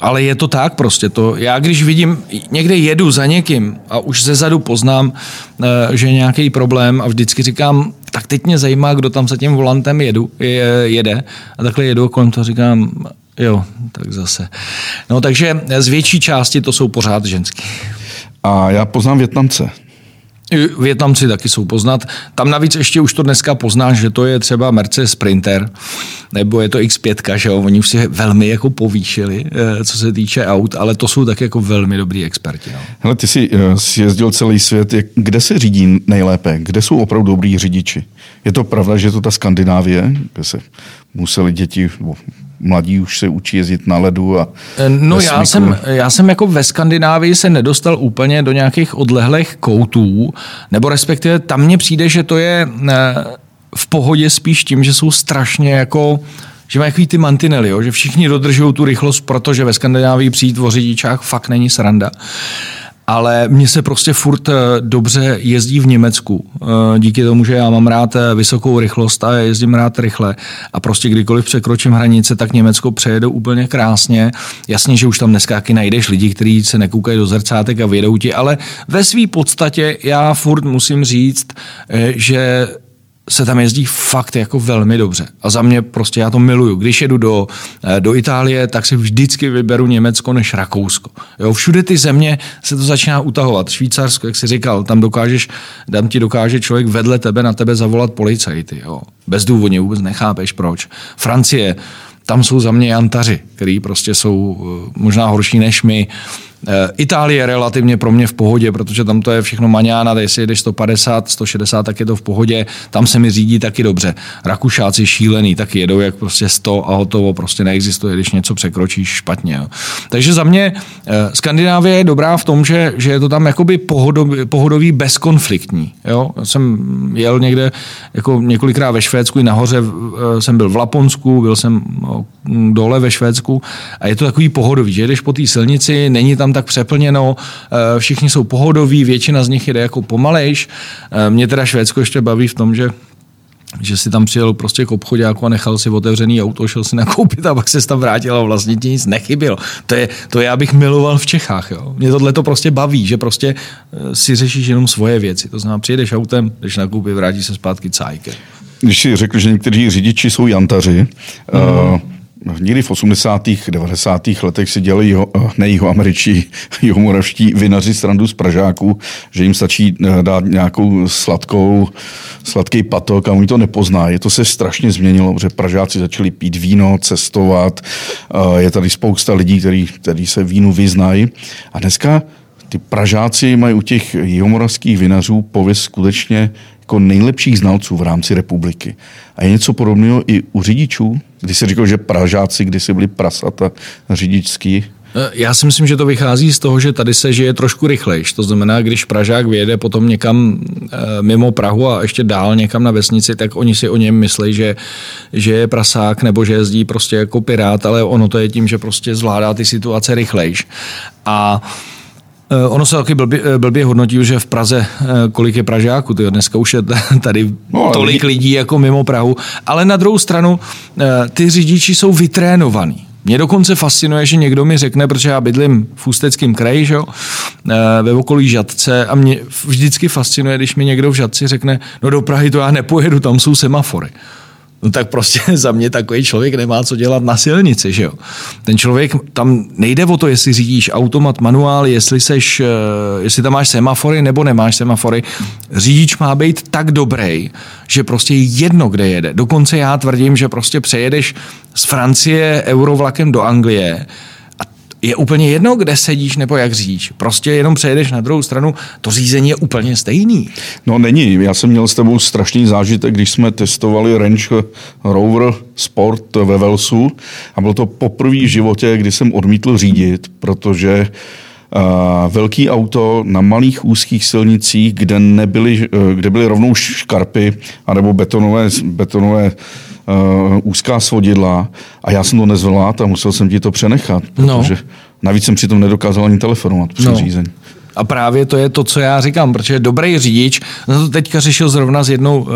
ale je to tak prostě. To, já když vidím, někde jedu za někým a už ze zadu poznám, uh, že je nějaký problém a vždycky říkám, tak teď mě zajímá, kdo tam za tím volantem jedu, je, jede. A takhle jedu kolem toho říkám, jo, tak zase. No takže z větší části to jsou pořád ženský. A já poznám Větnamce. Větnamci taky jsou poznat. Tam navíc ještě už to dneska poznáš, že to je třeba Mercedes Sprinter, nebo je to X5, že jo? Oni už si velmi jako povýšili, eh, co se týče aut, ale to jsou tak jako velmi dobrý experti. No. Hele, ty jsi, eh, jsi jezdil celý svět. Kde se řídí nejlépe? Kde jsou opravdu dobrý řidiči? Je to pravda, že je to ta Skandinávie, kde se museli děti, mladí už se učí jezdit na ledu a eh, No já jsem, já jsem jako ve Skandinávii se nedostal úplně do nějakých odlehlých koutů, nebo respektive tam mně přijde, že to je eh, v pohodě spíš tím, že jsou strašně jako že mají takový ty mantinely, jo? že všichni dodržují tu rychlost, protože ve Skandinávii přijít o řidičách fakt není sranda ale mně se prostě furt eh, dobře jezdí v Německu. Eh, díky tomu, že já mám rád eh, vysokou rychlost a jezdím rád rychle. A prostě kdykoliv překročím hranice, tak Německo přejedu úplně krásně. Jasně, že už tam dneska taky najdeš lidi, kteří se nekoukají do zrcátek a vědou ti, ale ve své podstatě já furt musím říct, že se tam jezdí fakt jako velmi dobře. A za mě prostě já to miluju. Když jedu do, eh, do Itálie, tak si vždycky vyberu Německo než Rakousko. Jo, všude ty země se to začíná utahovat. Švýcarsko, jak jsi říkal, tam dokážeš, tam ti dokáže člověk vedle tebe na tebe zavolat policajty. Jo. Bezdůvodně vůbec nechápeš proč. Francie, tam jsou za mě jantaři, který prostě jsou eh, možná horší než my. Eh, Itálie je relativně pro mě v pohodě, protože tam to je všechno maňána, jestli jedeš 150, 160, tak je to v pohodě, tam se mi řídí taky dobře. Rakušáci šílený, taky jedou jak prostě 100 a hotovo, prostě neexistuje, když něco překročíš špatně. Jo. Takže za mě eh, Skandinávie je dobrá v tom, že, že je to tam jakoby pohodový, pohodový bezkonfliktní. Jo. Já jsem jel někde jako několikrát ve Švédsku, i nahoře eh, jsem byl v Laponsku, byl jsem no, dole ve Švédsku a je to takový pohodový, že jedeš po té silnici, není tam tam tak přeplněno, všichni jsou pohodoví, většina z nich jede jako pomalejš. Mě teda Švédsko ještě baví v tom, že že si tam přijel prostě k obchodáku a nechal si otevřený auto, šel si nakoupit a pak se tam vrátil a vlastně ti nic nechybělo. To je, to já bych miloval v Čechách. Jo. Mě tohle to prostě baví, že prostě eh, si řešíš jenom svoje věci. To znamená, přijedeš autem, když nakoupit, vrátíš se zpátky cajky. Když si řekl, že někteří řidiči jsou jantaři, mm. uh, Někdy v 80. 90. letech si dělali jeho, ne jeho američtí, [LAUGHS] jeho moravští vinaři srandu z Pražáků, že jim stačí eh, dát nějakou sladkou, sladký patok a oni to nepoznají. To se strašně změnilo, protože Pražáci začali pít víno, cestovat. Eh, je tady spousta lidí, kteří, kteří se vínu vyznají. A dneska ty Pražáci mají u těch jihomoravských vinařů pověst skutečně jako nejlepších znalců v rámci republiky. A je něco podobného i u řidičů, když se říkal, že Pražáci kdysi byli prasata řidičský, eh, já si myslím, že to vychází z toho, že tady se žije trošku rychlejš. To znamená, když Pražák vyjede potom někam eh, mimo Prahu a ještě dál někam na vesnici, tak oni si o něm myslí, že, že je prasák nebo že jezdí prostě jako pirát, ale ono to je tím, že prostě zvládá ty situace rychlejš. A Eh, ono se taky blbě, eh, blbě hodnotí, že v Praze, eh, kolik je Pražáků, tyjo, dneska už je [LAUGHS] tady no, tolik lidí jako mimo Prahu, ale na druhou stranu ty řidiči jsou vytrénovaní. Mě dokonce fascinuje, že někdo mi řekne, protože já bydlím v Ústeckém kraji, že jo, ve okolí Žadce a mě vždycky fascinuje, když mi někdo v Žadci řekne, no do Prahy to já nepojedu, tam jsou semafory no tak prostě [LAUGHS] za mě takový člověk nemá co dělat na silnici, že jo. Ten člověk, tam nejde o to, jestli řídíš automat, manuál, jestli, seš, eh, jestli tam máš semafory nebo nemáš semafory. Řidič má být tak dobrý, že prostě jedno, kde jede. Dokonce já tvrdím, že prostě přejedeš z Francie eurovlakem do Anglie je úplně jedno, kde sedíš nebo jak řídíš. Prostě jenom přejedeš na druhou stranu, to řízení je úplně stejný. No není, já jsem měl s tebou strašný zážitek, když jsme testovali Range Rover Sport ve Velsu a bylo to poprvé v životě, kdy jsem odmítl řídit, protože Uh, velký auto na malých úzkých silnicích, kde, nebyly, uh, kde byly rovnou škarpy anebo betonové, betonové uh, úzká svodidla a já jsem to nezvládl a musel jsem ti to přenechat, no. protože no. navíc jsem přitom nedokázal ani telefonovat při no. řízení. A právě to je to, co já říkám, protože dobrý řidič, na to teďka řešil zrovna s jednou uh,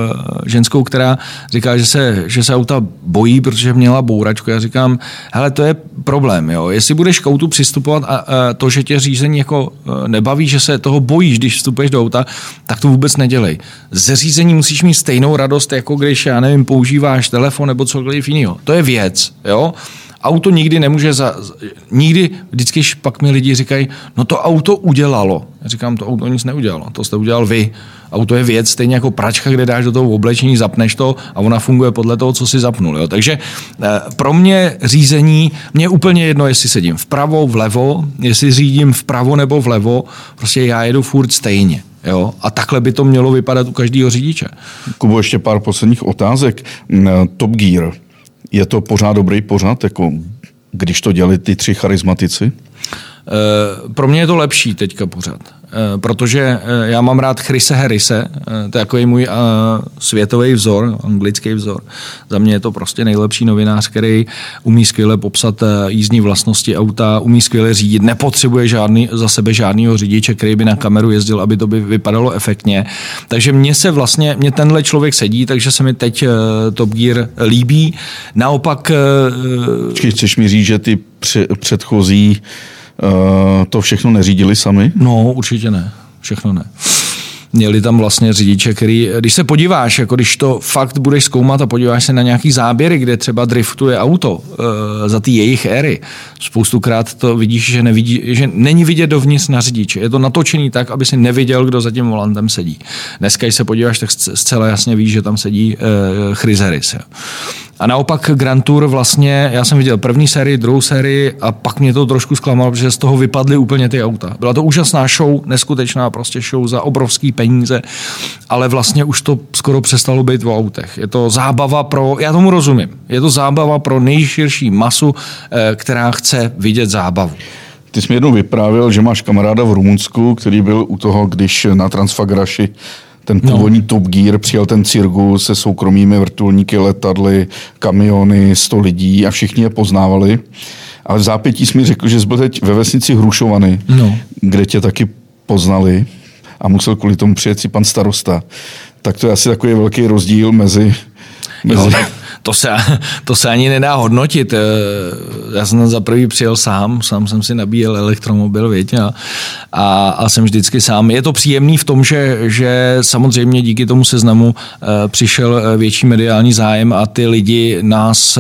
ženskou, která říká, že se, že se auta bojí, protože měla bouračku. Já říkám, hele, to je problém, jo. Jestli budeš k autu přistupovat a uh, to, že tě řízení jako uh, nebaví, že se toho bojíš, když vstupuješ do auta, tak to vůbec nedělej. Ze řízení musíš mít stejnou radost, jako když, já nevím, používáš telefon nebo cokoliv jiného. To je věc, jo auto nikdy nemůže, za, nikdy, vždycky pak mi lidi říkají, no to auto udělalo. Já říkám, to auto nic neudělalo, to jste udělal vy. Auto je věc, stejně jako pračka, kde dáš do toho oblečení, zapneš to a ona funguje podle toho, co si zapnul. Jo. Takže eh, pro mě řízení, mě je úplně jedno, jestli sedím vpravo, vlevo, jestli řídím vpravo nebo vlevo, prostě já jedu furt stejně. Jo? A takhle by to mělo vypadat u každého řidiče. Kubo, ještě pár posledních otázek. Top Gear, je to pořád dobrý pořád, jako když to dělali ty tři charizmatici? Eh, pro mě je to lepší teďka pořád, eh, protože eh, já mám rád Chrise Harrise, to je jako můj světový vzor, anglický vzor. Za mě je to prostě nejlepší novinář, který umí skvěle popsat jízdní vlastnosti auta, umí skvěle řídit, nepotřebuje žádný, za sebe žádného řidiče, který by na kameru jezdil, aby to by vypadalo efektně. Takže mně se vlastně, mě tenhle člověk sedí, takže se mi teď Top Gear líbí. Naopak... Počkej, chceš mi říct, že ty předchozí to všechno neřídili sami? No, určitě ne. Všechno ne měli tam vlastně řidiče, který, když se podíváš, jako když to fakt budeš zkoumat a podíváš se na nějaký záběry, kde třeba driftuje auto e, za ty jejich éry, spoustukrát to vidíš, že, nevidí, že není vidět dovnitř na řidiče. Je to natočený tak, aby si neviděl, kdo za tím volantem sedí. Dneska, když se podíváš, tak zcela jasně víš, že tam sedí e, Chryzeris. A naopak Grand Tour vlastně, já jsem viděl první sérii, druhou sérii a pak mě to trošku zklamalo, protože z toho vypadly úplně ty auta. Byla to úžasná show, neskutečná prostě show za obrovský peníze, ale vlastně už to skoro přestalo být o autech. Je to zábava pro, já tomu rozumím, je to zábava pro nejširší masu, eh, která chce vidět zábavu. Ty jsi mi jednou vyprávěl, že máš kamaráda v Rumunsku, který byl u toho, když na Transfagraši ten no. původní no. Top Gear přijel ten cirkus se soukromými vrtulníky, letadly, kamiony, sto lidí a všichni je poznávali. Ale v zápětí jsi mi řekl, že jsi byl teď ve vesnici Hrušovany, no. kde tě taky poznali a musel kvůli tomu přijet si pan starosta. Tak to je asi takový velký rozdíl mezi... mezi... Jo, to se, to se ani nedá hodnotit. Eh, já jsem za prvý přijel sám, sám jsem si nabíjel elektromobil, větě, a, a, a jsem vždycky sám. Je to příjemný v tom, že, že samozřejmě díky tomu seznamu eh, přišel eh, větší mediální zájem a ty lidi nás,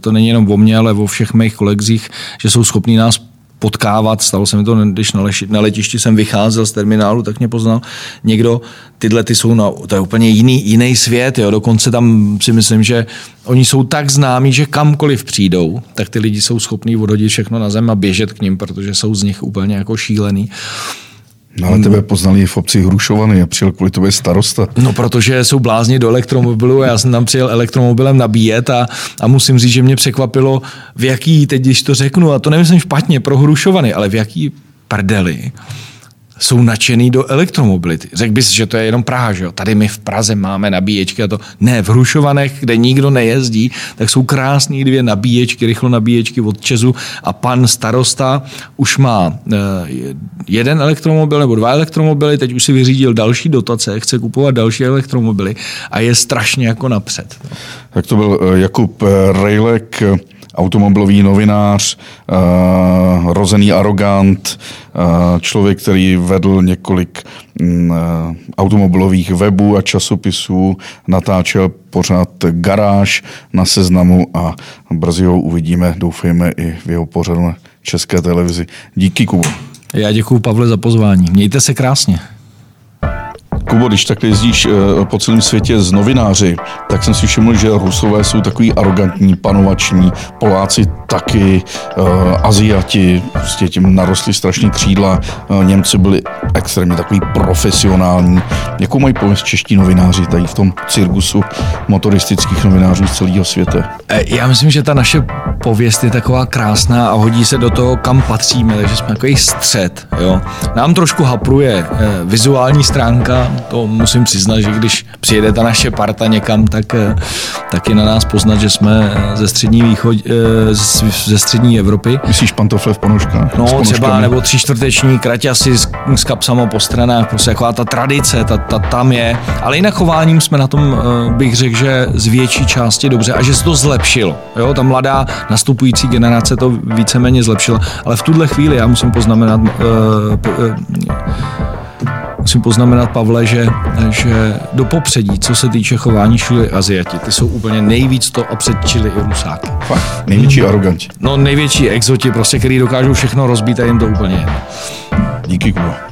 to není jenom o mně, ale o všech mých kolegzích, že jsou schopní nás potkávat. Stalo se mi to, když na, leši, na letišti jsem vycházel z terminálu, tak mě poznal někdo. Tyhle ty jsou na, to je úplně jiný, jiný svět. Jo. Dokonce tam si myslím, že oni jsou tak známí, že kamkoliv přijdou, tak ty lidi jsou schopní odhodit všechno na zem a běžet k ním, protože jsou z nich úplně jako šílený. No ale tebe poznali v obci Hrušovany a přijel kvůli tobě starosta. No protože jsou blázni do elektromobilu a já jsem tam přijel elektromobilem nabíjet a, a musím říct, že mě překvapilo, v jaký, teď když to řeknu, a to nemyslím špatně pro Hrušovany, ale v jaký prdeli jsou nadšený do elektromobility. Řekl bys, že to je jenom Praha, že jo? Tady my v Praze máme nabíječky a to. Ne, v Hrušovanech, kde nikdo nejezdí, tak jsou krásné dvě nabíječky, rychlo nabíječky od Česu a pan starosta už má eh, jeden elektromobil nebo dva elektromobily, teď už si vyřídil další dotace, chce kupovat další elektromobily a je strašně jako napřed. Tak to byl eh, Jakub eh, Rejlek, automobilový novinář, uh, rozený arrogant, uh, člověk, který vedl několik uh, automobilových webů a časopisů, natáčel pořád garáž na seznamu a brzy ho uvidíme, doufejme, i v jeho pořadu na České televizi. Díky, Kubo. Já děkuji, Pavle, za pozvání. Mějte se krásně. Kubo, když tak jezdíš eh, po celém světě z novináři, tak jsem si všiml, že Rusové jsou takový arrogantní, panovační, Poláci taky, uh, Aziati, prostě tím narostly strašně křídla, uh, Němci byli extrémně takový profesionální. Jakou mají pověst čeští novináři tady v tom cirkusu motoristických novinářů z celého světa? Já myslím, že ta naše pověst je taková krásná a hodí se do toho, kam patříme, takže jsme takový střed. Jo. Nám trošku hapruje vizuální stránka, to musím přiznat, že když přijede ta naše parta někam, tak, eh, tak je na nás poznat, že jsme eh, ze střední, východ, eh, ze střední Evropy. Myslíš pantofle v ponožkách? No třeba, nebo tři čtvrteční kraťasy s, s kapsama po stranách, prostě taková ta tradice, ta, ta tam je. Ale jinak chováním jsme na tom, bych řekl, že z větší části dobře a že se to zlepšilo. Jo, ta mladá nastupující generace to víceméně zlepšila. Ale v tuhle chvíli já musím poznamenat, uh, uh, musím poznamenat, Pavle, že, že do popředí, co se týče chování, šli Aziati. Ty jsou úplně nejvíc to a předčili i Rusáky. Fakt, největší hmm. aroganti. No největší exoti, prostě, který dokážou všechno rozbít a jim to úplně jedno. Díky, Kuba.